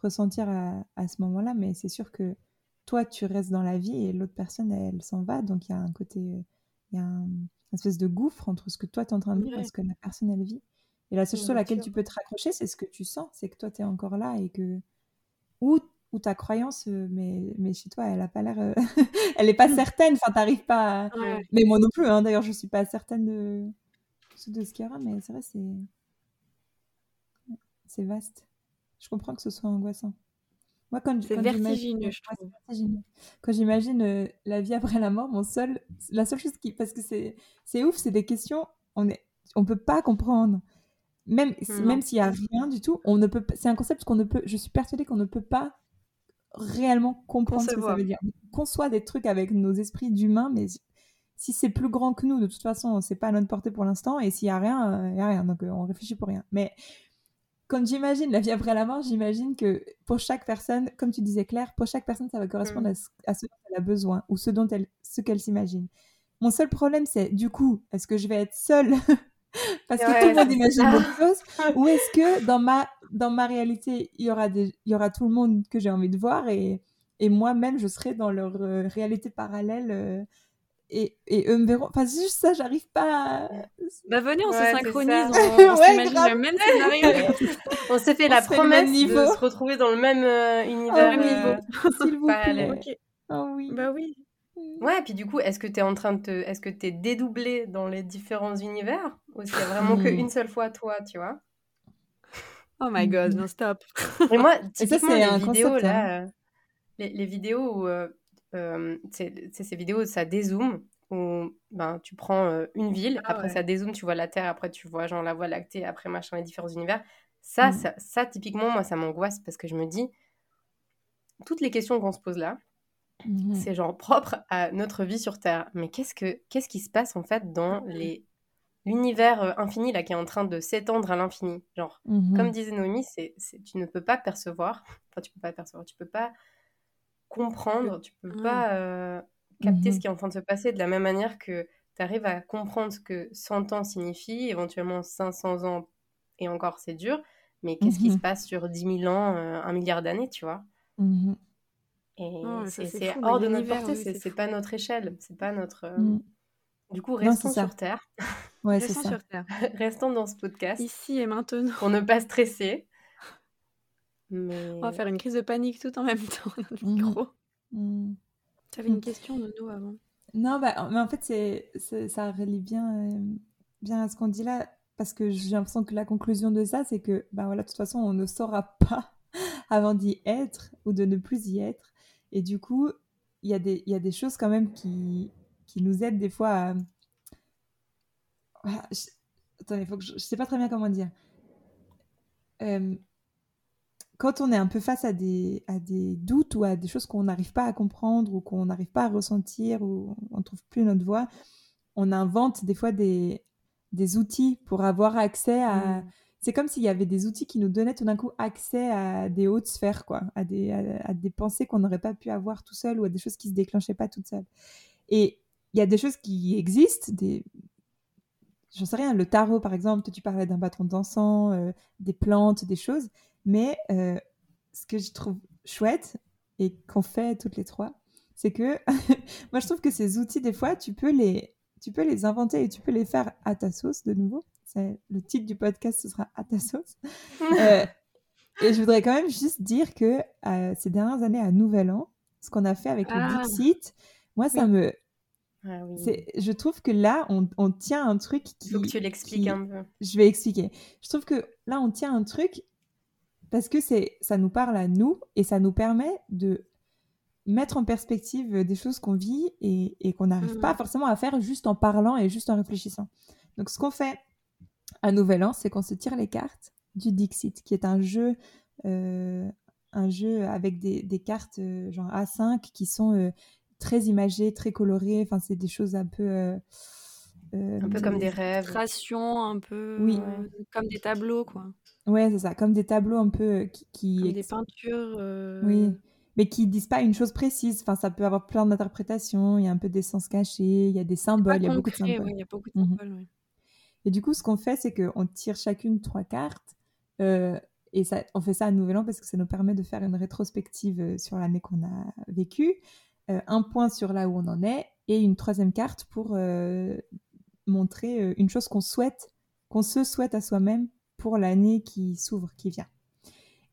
ressentir à, ce moment-là, mais c'est sûr que toi, tu restes dans la vie et l'autre personne, elle, s'en va. Donc il y a un côté, il y a un, une espèce de gouffre entre ce que toi, tu es en train de vivre et ce que la personne, elle vit. Et la seule chose à laquelle tu peux te raccrocher, c'est ce que tu sens, c'est que toi, tu es encore là et que. Ou, ou ta croyance, euh, mais, mais chez toi, elle a pas l'air. Euh, elle n'est pas certaine, enfin, t'arrives pas. Mais moi non plus, hein. d'ailleurs, je suis pas certaine de, de ce qu'il y aura, mais c'est vrai, c'est. C'est vaste je comprends que ce soit angoissant. Moi, quand, c'est vertigineux, je trouve. Quand j'imagine euh, la vie après la mort, mon seul, la seule chose qui, parce que c'est, c'est ouf, c'est des questions, on est, on peut pas comprendre. Même, même s'il y a rien du tout, on ne peut, c'est un concept qu'on ne peut, je suis persuadée qu'on ne peut pas réellement comprendre ce que ça veut dire. On conçoit des trucs avec nos esprits d'humains, mais si c'est plus grand que nous, de toute façon, c'est pas à notre portée pour l'instant, et s'il y a rien, euh, il y a rien, donc euh, on réfléchit pour rien. Mais quand j'imagine la vie après la mort, j'imagine que pour chaque personne, comme tu disais Claire, pour chaque personne, ça va correspondre mm. à, ce, dont elle a besoin ou ce dont elle, ce qu'elle s'imagine. Mon seul problème, c'est du coup, est-ce que je vais être seule? Parce que tout le monde imagine autre chose, ou est-ce que dans ma dans ma réalité, il y aura des, il y aura tout le monde que j'ai envie de voir et, et moi-même, je serai dans leur euh, réalité parallèle. Euh, et, et, eux me verront. Enfin, juste ça, j'arrive pas à... Bah venez, on se synchronise, on, on s'imagine le même scénario. on s'est fait la promesse de se retrouver dans le même euh, univers. Oh, niveau. S'il vous plaît. Oh oui. Bah oui. Ouais, et puis du coup, est-ce que tu es en train de te... Est-ce que tu es dédoublé dans les différents univers Ou est-ce qu'il y a vraiment qu'une seule fois toi, tu vois? Oh my god, non stop. Et moi, typiquement, ça, les vidéos, là... Hein. Euh, les, les, vidéos où... Euh, euh, c'est ces vidéos, ça dézoome, où ben, tu prends euh, une ville, ah après ça dézoome, tu vois la Terre, après tu vois genre la Voie lactée, après machin, les différents univers. Ça, mmh. ça, typiquement, moi, ça m'angoisse parce que je me dis, toutes les questions qu'on se pose là, mmh. c'est genre propre à notre vie sur Terre. Mais qu'est-ce, que, qu'est-ce qui se passe en fait dans les l'univers euh, infini là qui est en train de s'étendre à l'infini. Genre, mmh. comme disait Noémie, c'est, tu ne peux pas percevoir, enfin tu peux pas percevoir, tu peux pas comprendre, tu peux pas euh, capter ce mmh qui est en train de se passer de la même manière que tu arrives à comprendre ce que 100 ans signifie, éventuellement 500 ans, et encore c'est dur, mais qu'est-ce qui se mmh passe sur 10 000 ans, euh, un milliard d'années, tu vois? Et c'est hors de notre portée, c'est pas notre échelle, c'est pas notre... Euh, du coup, restons sur Terre. Ouais, Restons ça. sur Terre. Restons dans ce podcast Ici et maintenant. pour ne pas stresser. Mais... On va faire une crise de panique tout en même temps, notre Mhm. micro. Mm. Tu avais une question, Nono, avant Non, bah, mais en fait, c'est, ça relie bien, euh, bien à ce qu'on dit là, parce que j'ai l'impression que la conclusion de ça, c'est que, bah voilà, de toute façon, on ne saura pas avant d'y être ou de ne plus y être. Et du coup, il y a des, y a des choses quand même qui, qui nous aident des fois à... Ah, je... Attendez, faut que je... je sais pas très bien comment dire. Euh, quand on est un peu face à des, à des doutes ou à des choses qu'on n'arrive pas à comprendre ou qu'on n'arrive pas à ressentir ou on ne trouve plus notre voix, on invente des fois des, des outils pour avoir accès à... Mm. C'est comme s'il y avait des outils qui nous donnaient tout d'un coup accès à des hautes sphères, quoi, à des, à, à des pensées qu'on n'aurait pas pu avoir tout seul ou à des choses qui se déclenchaient pas toutes seules. Et il y a des choses qui existent, des... j'en sais rien, le tarot par exemple, tu parlais d'un bâton d'encens, euh, des plantes, des choses, mais euh, ce que je trouve chouette et qu'on fait toutes les trois, c'est que moi je trouve que ces outils, des fois, tu peux les, tu peux les inventer et tu peux les faire à ta sauce de nouveau. C'est le titre du podcast, ce sera à ta sauce. Euh, et je voudrais quand même juste dire que ces dernières années à Nouvel An, ce qu'on a fait avec Ah. le Dixit, moi ça me, Ah oui. je trouve que là on, on tient un truc qui, Il faut que tu l'expliques qui- un peu. je vais expliquer. Je trouve que là, on tient un truc parce que c'est, ça nous parle à nous et ça nous permet de mettre en perspective des choses qu'on vit et, et qu'on n'arrive pas forcément à faire juste en parlant et juste en réfléchissant. Donc, ce qu'on fait à Nouvel An, c'est qu'on se tire les cartes du Dixit, qui est un jeu, euh, un jeu avec des, des cartes euh, genre A5 qui sont euh, très imagées, très colorées. Enfin, c'est des choses un peu. euh, euh, Un peu comme des rêves. Un peu Oui. euh, comme des tableaux, quoi. Ouais, c'est ça, comme des tableaux un peu qui, qui Comme des peintures. euh, Oui, mais qui disent pas une chose précise. Enfin, ça peut avoir plein d'interprétations. Il y a un peu des sens cachés, il y a des symboles, il y a beaucoup de symboles. ouais, Il y a beaucoup de Mhm. symboles, ouais. Et du coup, ce qu'on fait, c'est qu'on tire chacune trois cartes. euh, et ça, on fait ça à Nouvel An parce que ça nous permet de faire une rétrospective sur l'année qu'on a vécue, euh, un point sur là où on en est, et une troisième carte pour euh, montrer euh, une chose qu'on souhaite, qu'on se souhaite à soi-même pour l'année qui s'ouvre, qui vient.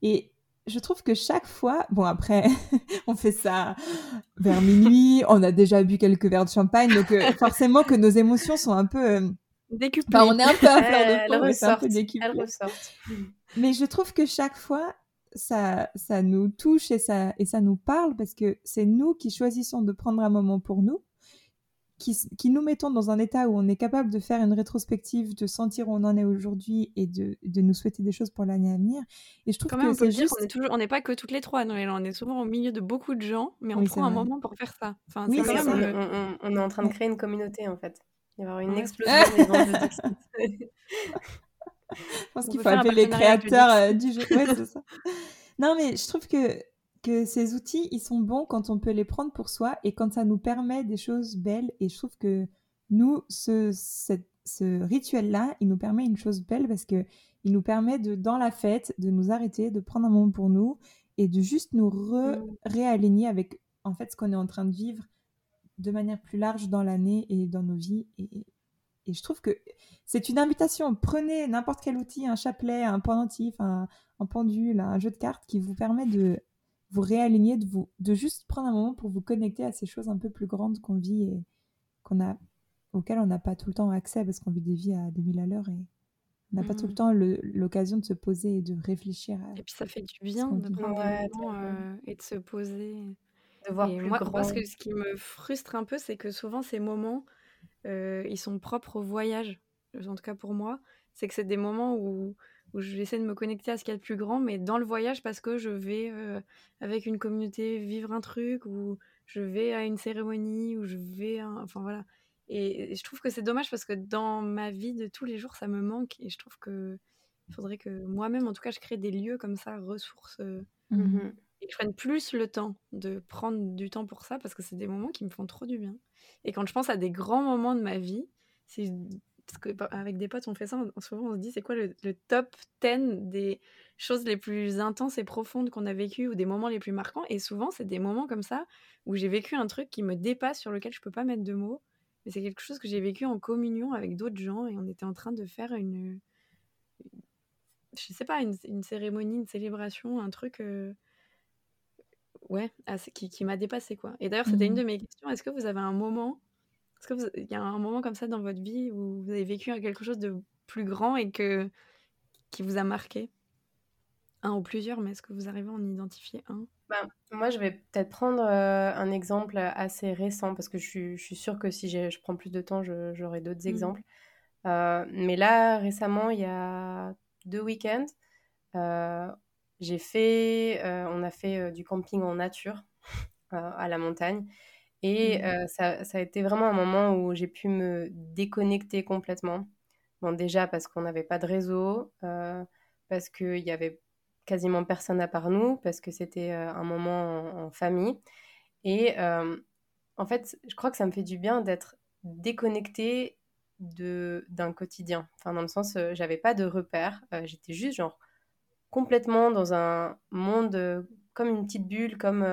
Et je trouve que chaque fois, bon après, on fait ça vers minuit, on a déjà bu quelques verres de champagne, donc euh, forcément que nos émotions sont un peu... euh. Enfin, on est un peu à fleur de peau, un peu ressortent. décuplé. Elles ressortent. Mais je trouve que chaque fois, ça, ça nous touche et ça, et ça nous parle parce que c'est nous qui choisissons de prendre un moment pour nous, qui, qui nous mettons dans un état où on est capable de faire une rétrospective, de sentir où on en est aujourd'hui et de, de nous souhaiter des choses pour l'année à venir. Et je trouve Quand même, on que peut dire juste... qu'on est toujours, on n'est pas que toutes les trois Noël, on est souvent au milieu de beaucoup de gens, mais on Oui, prend un moment pour faire ça. Enfin, Oui, même on, ça. le- on- on- on est en train de créer une communauté en fait. Il va y avoir une Ouais. explosion des. Je pense qu'il faut appeler les créateurs euh, du jeu. Ouais, c'est ça. Non, mais je trouve que, que ces outils, ils sont bons quand on peut les prendre pour soi et quand ça nous permet des choses belles. Et je trouve que nous, ce, cette- ce rituel-là, il nous permet une chose belle parce que il nous permet de, dans la fête, de nous arrêter, de prendre un moment pour nous et de juste nous Mm. réaligner avec en fait ce qu'on est en train de vivre de manière plus large dans l'année et dans nos vies. Et, et je trouve que c'est une invitation. Prenez n'importe quel outil, un chapelet, un pendentif, un, un pendule, un jeu de cartes qui vous permet de vous réaligner, de, vous, de juste prendre un moment pour vous connecter à ces choses un peu plus grandes qu'on vit et qu'on a, auxquelles on n'a pas tout le temps accès parce qu'on vit des vies à 2000 à l'heure et on n'a pas tout le Mhm. temps l'occasion de se poser et de réfléchir à... Et puis ça fait du bien de prendre Ouais, moments bien. euh, et de se poser. De voir Et plus moi, grand. moi, ce, que- ce qui me frustre un peu, c'est que souvent ces moments, ils sont propres au voyage. En tout cas pour moi, c'est que c'est des moments où, où j'essaie de me connecter à ce qu'il y a de plus grand, mais dans le voyage parce que je vais euh, avec une communauté vivre un truc, ou je vais à une cérémonie, ou je vais, à enfin voilà. Et, et je trouve que c'est dommage parce que dans ma vie de tous les jours, ça me manque, et je trouve que il faudrait que moi-même, en tout cas, je crée des lieux comme ça, ressources. euh. Mhm. Je prenne plus le temps de prendre du temps pour ça parce que c'est des moments qui me font trop du bien. Et quand je pense à des grands moments de ma vie, c'est parce bah, avec des potes on fait ça, souvent on se dit c'est quoi le, le top 10 des choses les plus intenses et profondes qu'on a vécues ou des moments les plus marquants? Et souvent c'est des moments comme ça où j'ai vécu un truc qui me dépasse sur lequel je peux pas mettre de mots mais c'est quelque chose que j'ai vécu en communion avec d'autres gens et on était en train de faire une, je sais pas, une, cérémonie, une célébration, un truc, euh, ouais, qui, qui m'a dépassé quoi. Et d'ailleurs, c'était une mmh. de mes questions. Est-ce que vous avez un moment, est-ce que il y a un moment comme ça dans votre vie où vous avez vécu quelque chose de plus grand et que qui vous a marqué? Un ou plusieurs, mais est-ce que vous arrivez à en identifier un? Bah, Moi, je vais peut-être prendre euh, un exemple assez récent, parce que je suis, je suis sûre que si je prends plus de temps, j'aurai d'autres mmh. exemples. Euh, mais là, récemment, il y a deux week-ends, euh, j'ai fait, on a fait du camping en nature à la montagne. Et mmh. ça, ça, a été vraiment un moment où j'ai pu me déconnecter complètement. Bon, déjà parce qu'on n'avait pas de réseau, parce qu'il y avait quasiment personne à part nous parce que c'était euh, un moment en, famille. Et euh, en fait, je crois que ça me fait du bien d'être déconnectée de d'un quotidien. Enfin, dans le sens, euh, j'avais pas de repères. J'étais juste genre complètement dans un monde comme une petite bulle, comme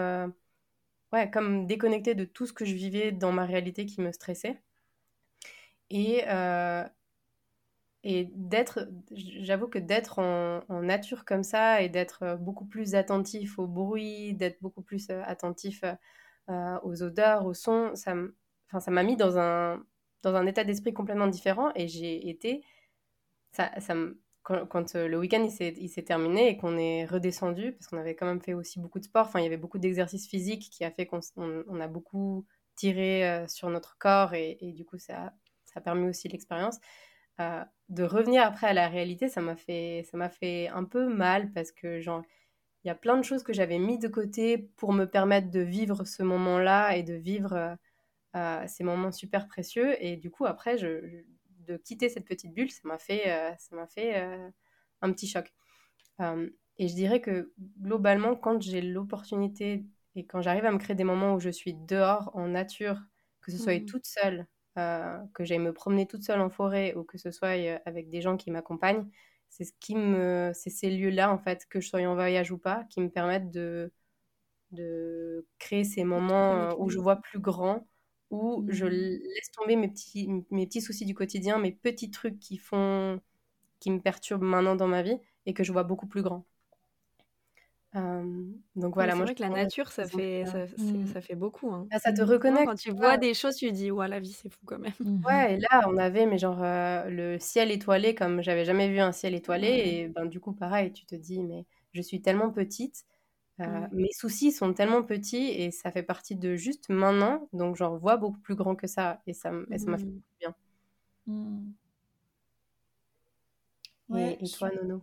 ouais, comme déconnectée de tout ce que je vivais dans ma réalité qui me stressait. Et, et d'être, j'avoue que d'être en, nature comme ça et d'être euh, beaucoup plus attentif au bruit, d'être beaucoup plus euh, attentif euh, aux odeurs, aux sons, ça m'a mis dans un, dans un état d'esprit complètement différent et j'ai été, ça, ça quand, quand le week-end il s'est terminé et qu'on est redescendu, parce qu'on avait quand même fait aussi beaucoup de sport, enfin il y avait beaucoup d'exercices physiques qui a fait qu'on on, a beaucoup tiré sur notre corps et, du coup ça, a permis aussi l'expérience de revenir après à la réalité, ça m'a fait, ça m'a fait un peu mal parce que genre, il y a plein de choses que j'avais mis de côté pour me permettre de vivre ce moment-là et de vivre euh, euh, ces moments super précieux. Et du coup, après, je, de quitter cette petite bulle, ça m'a fait, euh, ça m'a fait un petit choc. et je dirais que globalement, quand j'ai l'opportunité et quand j'arrive à me créer des moments où je suis dehors en nature, que ce soit mmh. toute seule, euh, que j'aille me promener toute seule en forêt ou que ce soit euh, avec des gens qui m'accompagnent, c'est ce qui me, c'est ces lieux-là en fait, que je sois en voyage ou pas, qui me permettent de de créer ces moments où je vois plus grand, où je mmh. laisse tomber mes petits mes petits soucis du quotidien, mes petits trucs qui font qui me perturbent maintenant dans ma vie et que je vois beaucoup plus grand donc voilà, moi, vrai que la nature, ça fait, ça, mmh. ça, fait beaucoup. Hein. Ah, ça te reconnecte. Quand tu vois des choses, tu te dis, ouais, la vie, c'est fou quand même. Mmh ouais, et là, on avait, mais genre, le ciel étoilé, comme j'avais jamais vu un ciel étoilé. Et ben, du coup, pareil, tu te dis, mais je suis tellement petite. Mes soucis sont tellement petits et ça fait partie de juste maintenant. Donc, j'en vois beaucoup plus grand que ça. Et ça m'a fait beaucoup de bien. Ouais, et, toi, Nono?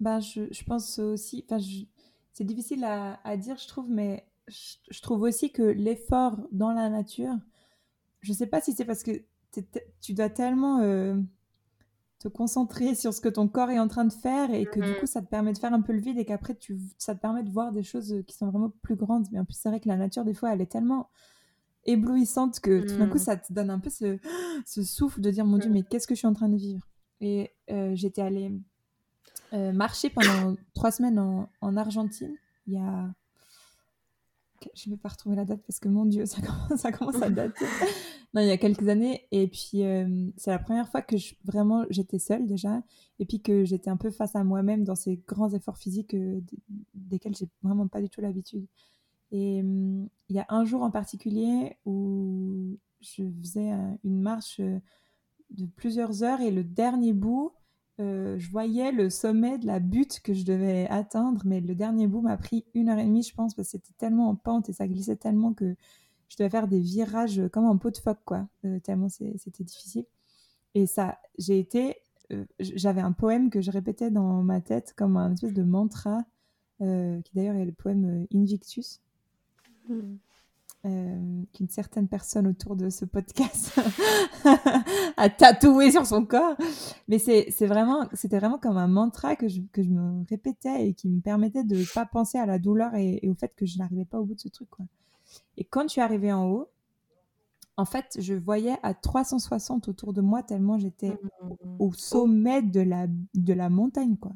Bah, je, je pense aussi, je, c'est difficile à, dire, je trouve, mais je, trouve aussi que l'effort dans la nature, je ne sais pas si c'est parce que tu dois tellement euh, te concentrer sur ce que ton corps est en train de faire et que du mm-hmm. coup ça te permet de faire un peu le vide et qu'après tu, ça te permet de voir des choses qui sont vraiment plus grandes. Mais en plus, c'est vrai que la nature, des fois, elle est tellement éblouissante que tout d'un coup, mm. ça te donne un peu ce, souffle de dire, mon Dieu, mm. mais qu'est-ce que je suis en train de vivre? Et euh, j'étais allée euh, marché pendant trois semaines en, Argentine. Il y a. Je ne vais pas retrouver la date parce que mon Dieu, ça commence, ça commence à dater. non, il y a quelques années. Et puis, euh, c'est la première fois que vraiment j'étais seule déjà. Et puis que j'étais un peu face à moi-même dans ces grands efforts physiques euh, desquels j'ai vraiment pas du tout l'habitude. Et il y a un jour en particulier où je faisais une marche de plusieurs heures et le dernier bout, euh, je voyais le sommet de la butte que je devais atteindre, mais le dernier bout m'a pris une heure et demie, je pense, parce que c'était tellement en pente et ça glissait tellement que je devais faire des virages comme un pot de phoque, quoi, euh, tellement c'était difficile. Et ça, j'ai été, euh, j'avais un poème que je répétais dans ma tête comme un espèce de mantra, qui d'ailleurs est le poème Invictus. Euh, qu'une certaine personne autour de ce podcast a tatoué sur son corps. Mais vraiment, c'était vraiment comme un mantra que je, me répétais et qui me permettait de ne pas penser à la douleur et, au fait que je n'arrivais pas au bout de ce truc. Quoi. Et quand je suis arrivée en haut, en fait, je voyais à 360 autour de moi tellement j'étais mmh. au sommet de la, de la montagne. quoi.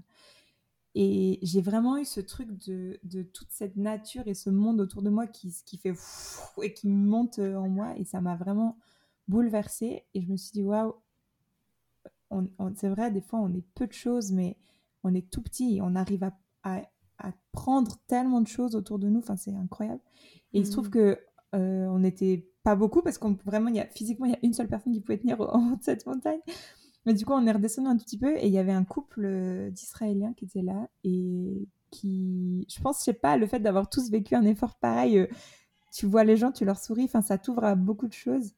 Et j'ai vraiment eu ce truc de, de, toute cette nature et ce monde autour de moi qui, qui fait et qui monte en moi. Et ça m'a vraiment bouleversée et je me suis dit, waouh, c'est vrai, des fois on est peu de choses, mais on est tout petit et on arrive à, à, prendre tellement de choses autour de nous. Enfin, c'est incroyable. Et il se trouve mmh. que euh, on n'était pas beaucoup parce qu'on vraiment, y a, physiquement, il y a une seule personne qui pouvait tenir en haut de cette montagne. Mais du coup, on est redescendu un tout petit peu et il y avait un couple euh, d'Israéliens qui était là et qui, je pense, je sais pas, le fait d'avoir tous vécu un effort pareil, euh, tu vois les gens, tu leur souris, enfin, ça t'ouvre à beaucoup de choses.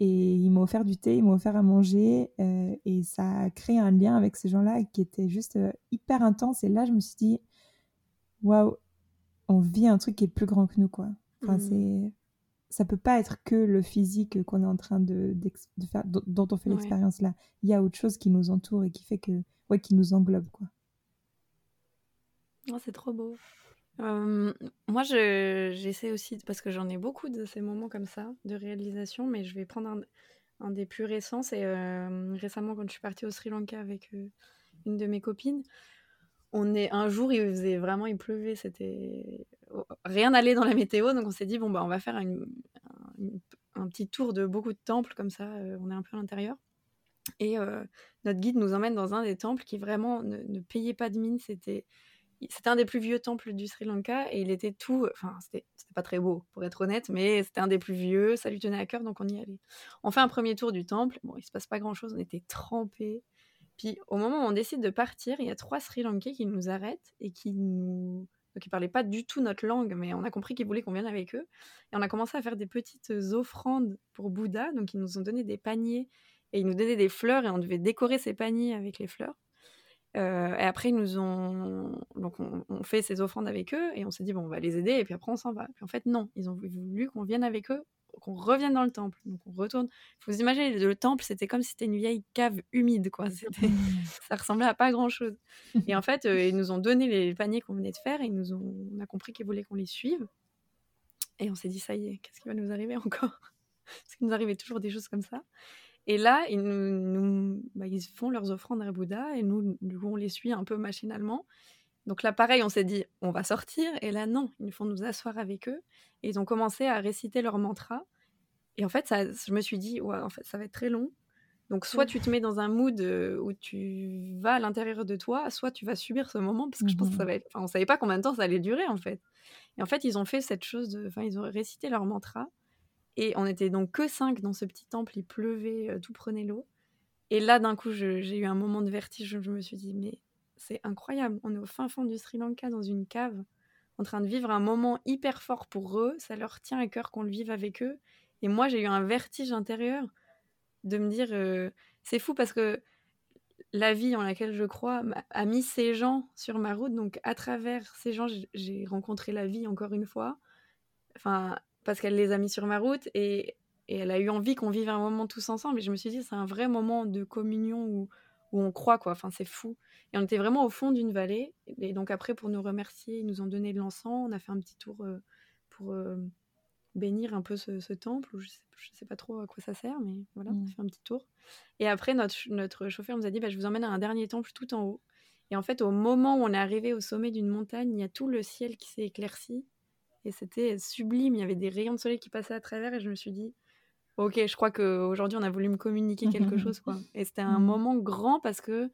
Et ils m'ont offert du thé, ils m'ont offert à manger et ça a créé un lien avec ces gens-là qui était juste hyper intense. Et là, je me suis dit, waouh, on vit un truc qui est plus grand que nous, quoi. Enfin, mmh. c'est ça peut pas être que le physique qu'on est en train de, de faire, dont on fait l'expérience là. Il y a autre chose qui nous entoure et qui fait que, ouais, qui nous englobe quoi. Oh, c'est trop beau. moi, j'essaie aussi, parce que j'en ai beaucoup de ces moments comme ça, de réalisation, mais je vais prendre un, un des plus récents. C'est récemment quand je suis partie au Sri Lanka avec une de mes copines on est un jour il faisait vraiment il pleuvait c'était rien n'allait dans la météo donc on s'est dit bon bah on va faire un, petit tour de beaucoup de temples comme ça euh, on est un peu à l'intérieur. Et euh, notre guide nous emmène dans un des temples qui vraiment ne, payait pas de mine c'était c'était un des plus vieux temples du Sri Lanka et il était tout enfin c'était pas très beau pour être honnête mais c'était un des plus vieux ça lui tenait à cœur donc on y allait. On fait un premier tour du temple bon il se passe pas grand chose on était trempés puis au moment où on décide de partir, il y a trois Sri Lankais qui nous arrêtent et qui nous. Donc parlaient pas du tout notre langue, mais on a compris qu'ils voulaient qu'on vienne avec eux. Et on a commencé à faire des petites offrandes pour Bouddha. Donc ils nous ont donné des paniers et ils nous donnaient des fleurs et on devait décorer ces paniers avec les fleurs. Euh, et après, ils nous ont. Donc, on, on, fait ces offrandes avec eux et on s'est dit, bon, on va les aider et puis après, on s'en va. Puis en fait, non, ils ont voulu qu'on vienne avec eux qu'on revienne dans le temple. Donc on retourne. Faut vous imaginer, le temple, c'était comme si c'était une vieille cave humide, quoi. ça ressemblait à pas grand-chose. Et en fait, euh, ils nous ont donné les paniers qu'on venait de faire et ils nous ont... on a compris qu'ils voulaient qu'on les suive. Et on s'est dit, ça y est, qu'est-ce qui va nous arriver encore? Parce qu'il nous arrivait toujours des choses comme ça. Et là, ils, nous, bah, ils font leurs offrandes à Bouddha et nous, du coup, on les suit un peu machinalement. Donc là, pareil, on s'est dit, on va sortir. Et là, non, ils font nous asseoir avec eux. Et ils ont commencé à réciter leur mantra. Et en fait, ça, je me suis dit, ouais, en fait, ça va être très long. Donc, soit tu te mets dans un mood euh, où tu vas à l'intérieur de toi, soit tu vas subir ce moment, parce que je pense que ça mmh va être. Enfin, on savait pas combien de temps ça allait durer, en fait. Et en fait, ils ont fait cette chose de. Enfin, ils ont récité leur mantra. Et on était donc que cinq dans ce petit temple, il pleuvait, euh, tout prenait l'eau. Et là, d'un coup, j'ai eu un moment de vertige. Je me suis dit, mais c'est incroyable. On est au fin fond du Sri Lanka, dans une cave, en train de vivre un moment hyper fort pour eux. Ça leur tient à cœur qu'on le vive avec eux. Et moi, j'ai eu un vertige intérieur de me dire, euh, c'est fou parce que la vie en laquelle je crois a mis ces gens sur ma route. Donc, à travers ces gens, j'ai rencontré la vie encore une fois. Enfin, parce qu'elle les a mis sur ma route et, et elle a eu envie qu'on vive un moment tous ensemble. Et je me suis dit, c'est un vrai moment de communion où, où on croit, quoi. Enfin, c'est fou. Et on était vraiment au fond d'une vallée. Et donc après, pour nous remercier, ils nous ont donné de l'encens. On a fait un petit tour euh, pour euh, bénir un peu ce, temple. je sais, sais pas trop à quoi ça sert, mais voilà, on a mmh. fait un petit tour. Et après, notre, notre chauffeur nous a dit, bah, je vous emmène à un dernier temple tout en haut. Et en fait, au moment où on est arrivé au sommet d'une montagne, il y a tout le ciel qui s'est éclairci. Et c'était sublime. Il y avait des rayons de soleil qui passaient à travers. Et je me suis dit, ok, je crois qu'aujourd'hui, on a voulu me communiquer quelque chose. Quoi. Et c'était un mmh. moment grand parce que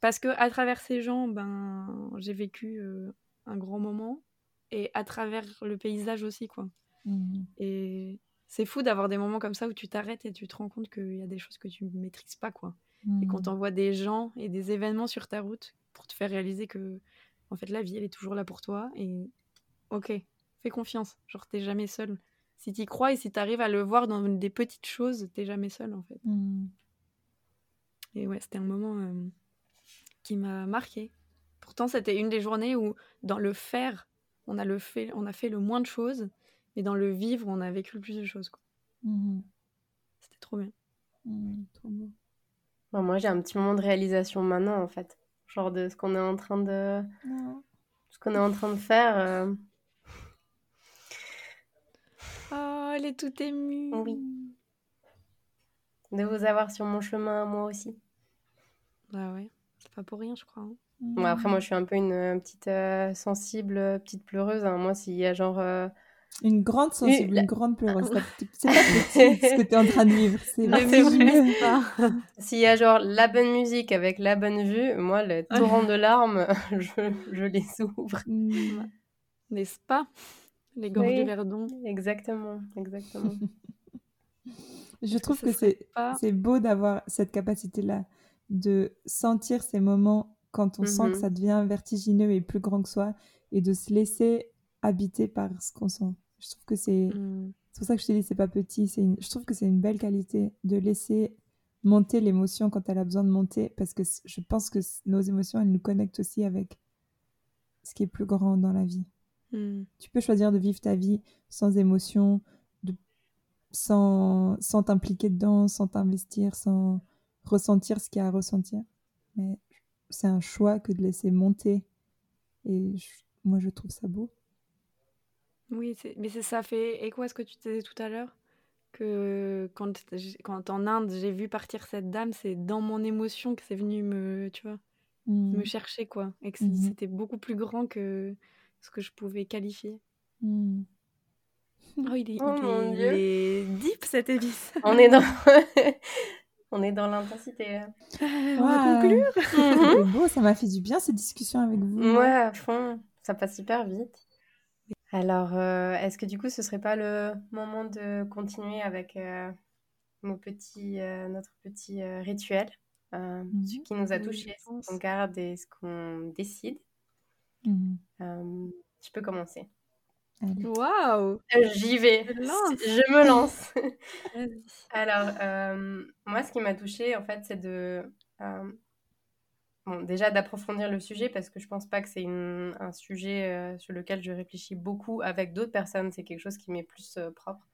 parce que à travers ces gens, ben, j'ai vécu euh, un grand moment et à travers le paysage aussi, quoi. Mmh. Et c'est fou d'avoir des moments comme ça où tu t'arrêtes et tu te rends compte qu'il y a des choses que tu ne maîtrises pas, quoi. Et qu'on mmh. t'envoie des gens et des événements sur ta route pour te faire réaliser que, en fait, la vie, elle est toujours là pour toi. Et ok, fais confiance. Genre, t'es jamais seul. Si t'y crois et si t'arrives à le voir dans des petites choses, t'es jamais seul, en fait. Mmh. Et ouais, c'était un moment. Euh, qui m'a marqué. Pourtant, c'était une des journées où, dans le faire, on a, le fait, on a fait le moins de choses, mais dans le vivre, on a vécu le plus de choses. Mmh c'était trop bien. Mmh, trop moi, j'ai un petit moment de réalisation maintenant, en fait. Genre de ce qu'on est en train de. Ce qu'on est en train de faire. Euh. Oh, elle est toute émue. Oui. De vous avoir sur mon chemin, moi aussi. Bah ouais pas pour rien, je crois. Hein. Bon, après, moi, je suis un peu une, petite euh, sensible, petite pleureuse. Hein. Moi, s'il y a genre euh, Une grande sensible, une grande pleureuse. C'est pas petit ce que tu es en train de vivre. C'est pas. S'il y a genre la bonne musique avec la bonne vue, moi, le torrent de larmes, je, je les ouvre. Mm. N'est-ce pas? Les gorges du Verdon. Exactement, exactement. je trouve que c'est beau d'avoir cette capacité-là de sentir ces moments quand on sent que mm-hmm. ça devient vertigineux et plus grand que soi et de se laisser habiter par ce qu'on sent. Je trouve que c'est. Mm. C'est pour ça que je te dis, c'est pas petit. Une... Je trouve que c'est une belle qualité de laisser monter l'émotion quand elle a besoin de monter, parce que je pense que nos émotions, elles nous connectent aussi avec ce qui est plus grand dans la vie. Mm. Tu peux choisir de vivre ta vie sans émotion, de... sans sans t'impliquer dedans, sans t'investir, sans ressentir ce qu'il y a à ressentir. Mais c'est un choix que de laisser monter. Et moi, je trouve ça beau. Oui, mais c'est ça fait écho à ce que tu disais tout à l'heure, que quand, quand en Inde j'ai vu partir cette dame, c'est dans mon émotion que c'est venu me, tu vois, me mmh. chercher quoi, et que mmh c'était beaucoup plus grand que ce que je pouvais qualifier. Mmh. Oh, il est, oh, il est, deep cette épice. On est dans, on est dans l'intensité. on va conclure. C'est beau, ça m'a fait du bien cette discussion avec vous. Ouais, à fond, ça passe super vite. Alors, euh, est-ce que du coup, ce serait pas le moment de continuer avec euh, nos petits, euh, notre petit rituel, mmh ce qui nous a touché, ce qu'on garde et ce qu'on décide? Mmh Je peux commencer. Waouh J'y vais. Je me lance. Alors, moi, ce qui m'a touché, en fait, c'est de déjà d'approfondir le sujet parce que je pense pas que c'est un sujet euh, sur lequel je réfléchis beaucoup avec d'autres personnes. C'est quelque chose qui m'est plus euh, propre.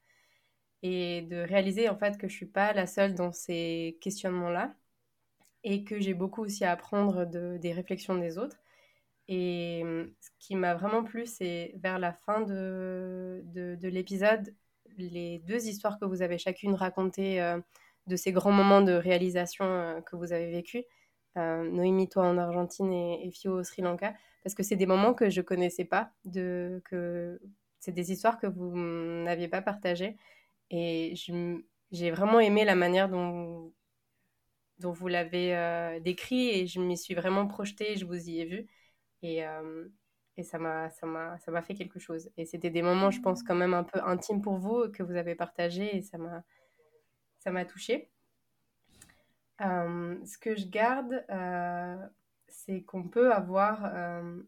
Et de réaliser en fait que je suis pas la seule dans ces questionnements-là et que j'ai beaucoup aussi à apprendre de, des réflexions des autres. Et hum, ce qui m'a vraiment plu, c'est vers la fin de, de, l'épisode, les deux histoires que vous avez chacune racontées euh, de ces grands moments de réalisation que vous avez vécus euh, Noémie, toi en Argentine et, Fio au Sri Lanka, parce que c'est des moments que je connaissais pas, de, que c'est des histoires que vous n'aviez pas partagées. Et j'ai vraiment aimé la manière dont, dont vous l'avez euh, décrit et je m'y suis vraiment projetée, je vous y ai vu. Et, euh, et ça m'a fait quelque chose. Et c'était des moments, je pense, quand même un peu intimes pour vous que vous avez partagés et ça m'a touchée. Euh, ce que je garde, euh, c'est qu'on peut avoir euh,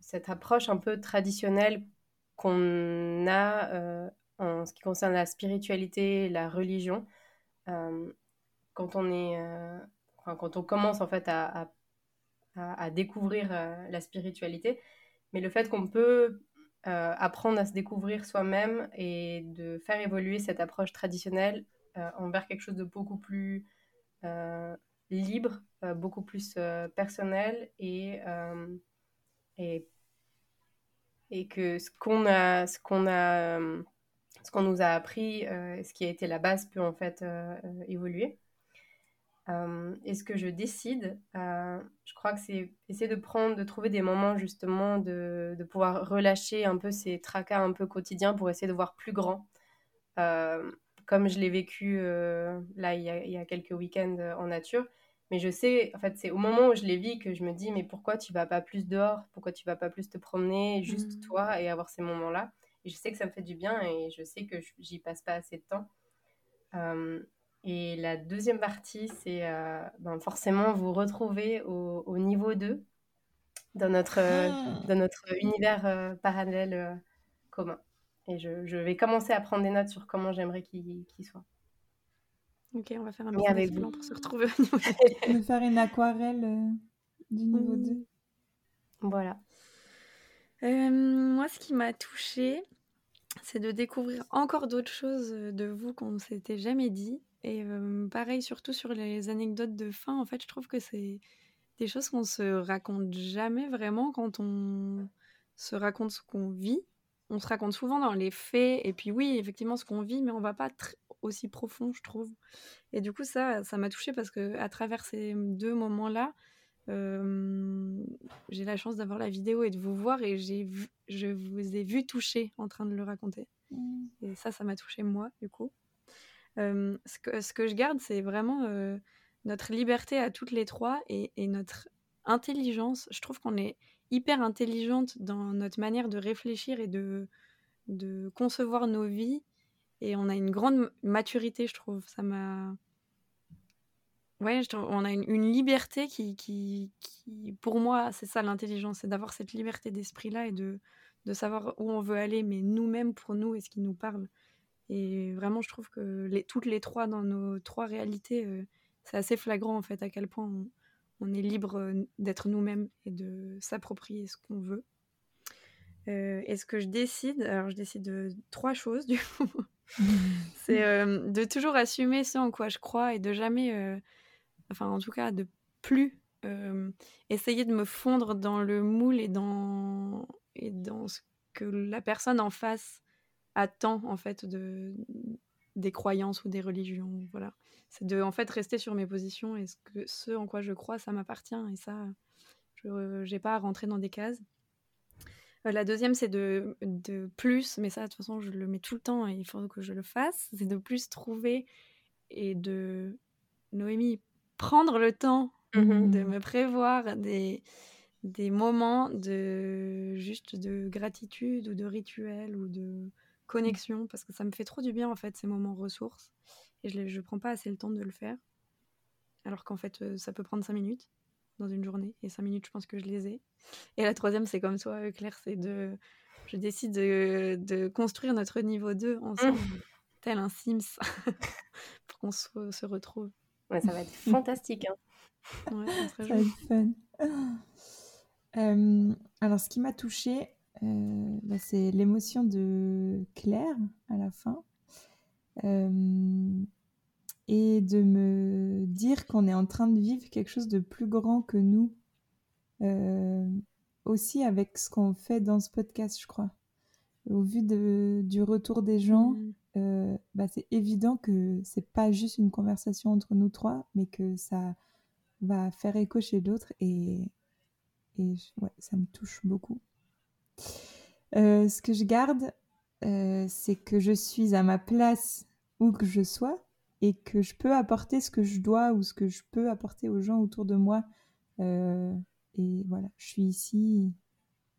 cette approche un peu traditionnelle qu'on a en ce qui concerne la spiritualité, la religion, quand on est, quand on commence en fait à, à, découvrir la spiritualité, mais le fait qu'on peut apprendre à se découvrir soi-même et de faire évoluer cette approche traditionnelle euh, envers quelque chose de beaucoup plus euh, libre, euh, beaucoup plus personnel et, et, et, que ce qu'on a, ce qu'on ce qu'on nous a appris, ce qui a été la base peut en fait évoluer. Et ce que je décide, je crois que c'est essayer de prendre, de trouver des moments justement de, de, pouvoir relâcher un peu ces tracas un peu quotidiens pour essayer de voir plus grand comme je l'ai vécu euh, là il y, a, quelques week-ends euh, en nature. Mais je sais, en fait, c'est au moment où je les vis que je me dis, mais pourquoi tu vas pas plus dehors? Pourquoi tu vas pas plus te promener, juste mmh. toi, et avoir ces moments-là Et je sais que ça me fait du bien et je sais que j'y passe pas assez de temps. Euh, et la deuxième partie, c'est ben forcément vous retrouver au, niveau 2 dans notre, ah. dans notre univers parallèle commun. Et je, je, vais commencer à prendre des notes sur comment j'aimerais qu'il soit. Ok, on va faire un petit avec vous. pour se retrouver au niveau On va faire une aquarelle euh, du niveau 2. Voilà. Euh, moi, ce qui m'a touchée, c'est de découvrir encore d'autres choses de vous qu'on ne s'était jamais dit. Et euh, pareil, surtout sur les anecdotes de fin, en fait, je trouve que c'est des choses qu'on se raconte jamais vraiment quand on se raconte ce qu'on vit on se raconte souvent dans les faits, et puis oui, effectivement, ce qu'on vit, mais on va pas aussi profond, je trouve. Et du coup, ça, ça m'a touchée parce que à travers ces deux moments-là, j'ai la chance d'avoir la vidéo et de vous voir et j'ai je vous ai vu toucher en train de le raconter. Mmh. Et ça, ça m'a touché moi, du coup. Ce, que, je garde, c'est vraiment notre liberté à toutes les trois et, notre intelligence. Je trouve qu'on est hyper intelligente dans notre manière de réfléchir et de, concevoir nos vies. Et on a une grande maturité, je trouve. Ça m'a Ouais, on a une, liberté qui, qui, pour moi, c'est ça l'intelligence, c'est d'avoir cette liberté d'esprit-là et de, de savoir où on veut aller, mais nous-mêmes pour nous et ce qui nous parle. Et vraiment, je trouve que les, toutes les trois, dans nos trois réalités, euh, c'est assez flagrant en fait à quel point on, est libre euh, d'être nous-mêmes et de s'approprier ce qu'on veut. Euh, et ce que je décide, alors je décide de trois choses du coup, c'est de toujours assumer ce en quoi je crois et de jamais enfin en tout cas de plus essayer de me fondre dans le moule et dans, et dans ce que la personne en face attend en fait de, des croyances ou des religions. Voilà. C'est de en fait rester sur mes positions et ce, que, ce en quoi je crois, ça m'appartient et ça, je n'ai pas à rentrer dans des cases. Euh, la deuxième, c'est de, de, plus, mais ça, de toute façon, je le mets tout le temps et il faut que je le fasse, c'est de plus trouver et de... Noémie prendre le temps mmh de me prévoir des, des moments de juste de gratitude ou de rituel ou de connexion parce que ça me fait trop du bien en fait ces moments ressources et je ne prends pas assez le temps de le faire alors qu'en fait euh, ça peut prendre cinq minutes dans une journée et cinq minutes je pense que je les ai et la troisième c'est comme toi Claire c'est de je décide de, de, construire notre niveau 2 ensemble mmh. tel un Sims pour qu'on se retrouve Ouais, ça va être fantastique. Hein. Ouais, ça, va être fun. Euh, alors, ce qui m'a touchée, euh, bah, c'est l'émotion de Claire à la fin. Euh, et de me dire qu'on est en train de vivre quelque chose de plus grand que nous. aussi avec ce qu'on fait dans ce podcast, je crois. Au vu de, du retour des gens, mmh. Euh, bah, c'est évident que c'est pas juste une conversation entre nous trois, mais que ça va faire écho chez d'autres et, et ouais, ça me touche beaucoup. Euh, ce que je garde, euh, c'est que je suis à ma place où que je sois et que je peux apporter ce que je dois ou ce que je peux apporter aux gens autour de moi. et voilà, je suis ici.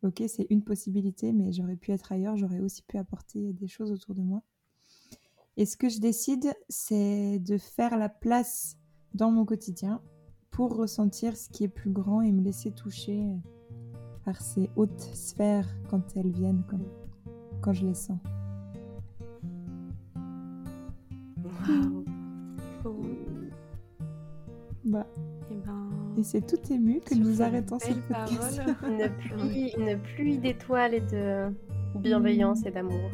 Ok, c'est une possibilité, mais j'aurais pu être ailleurs, j'aurais aussi pu apporter des choses autour de moi. Et ce que je décide, c'est de faire la place dans mon quotidien pour ressentir ce qui est plus grand et me laisser toucher par ces hautes sphères quand elles viennent, quand, quand je les sens. Wow. Bah. Et, eh ben, et c'est tout ému que nous arrêtons cette podcast. une pluie, une pluie d'étoiles et de bienveillance et d'amour.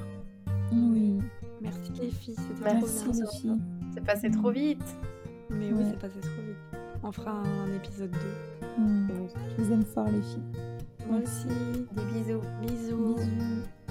Oui. Merci les filles, c'était trop bien. les filles. C'est passé trop vite. Mais oui, c'est passé trop vite. On fera un, épisode 2. Je vous aime fort les filles. Moi aussi. Des bisous. Bisous. bisous.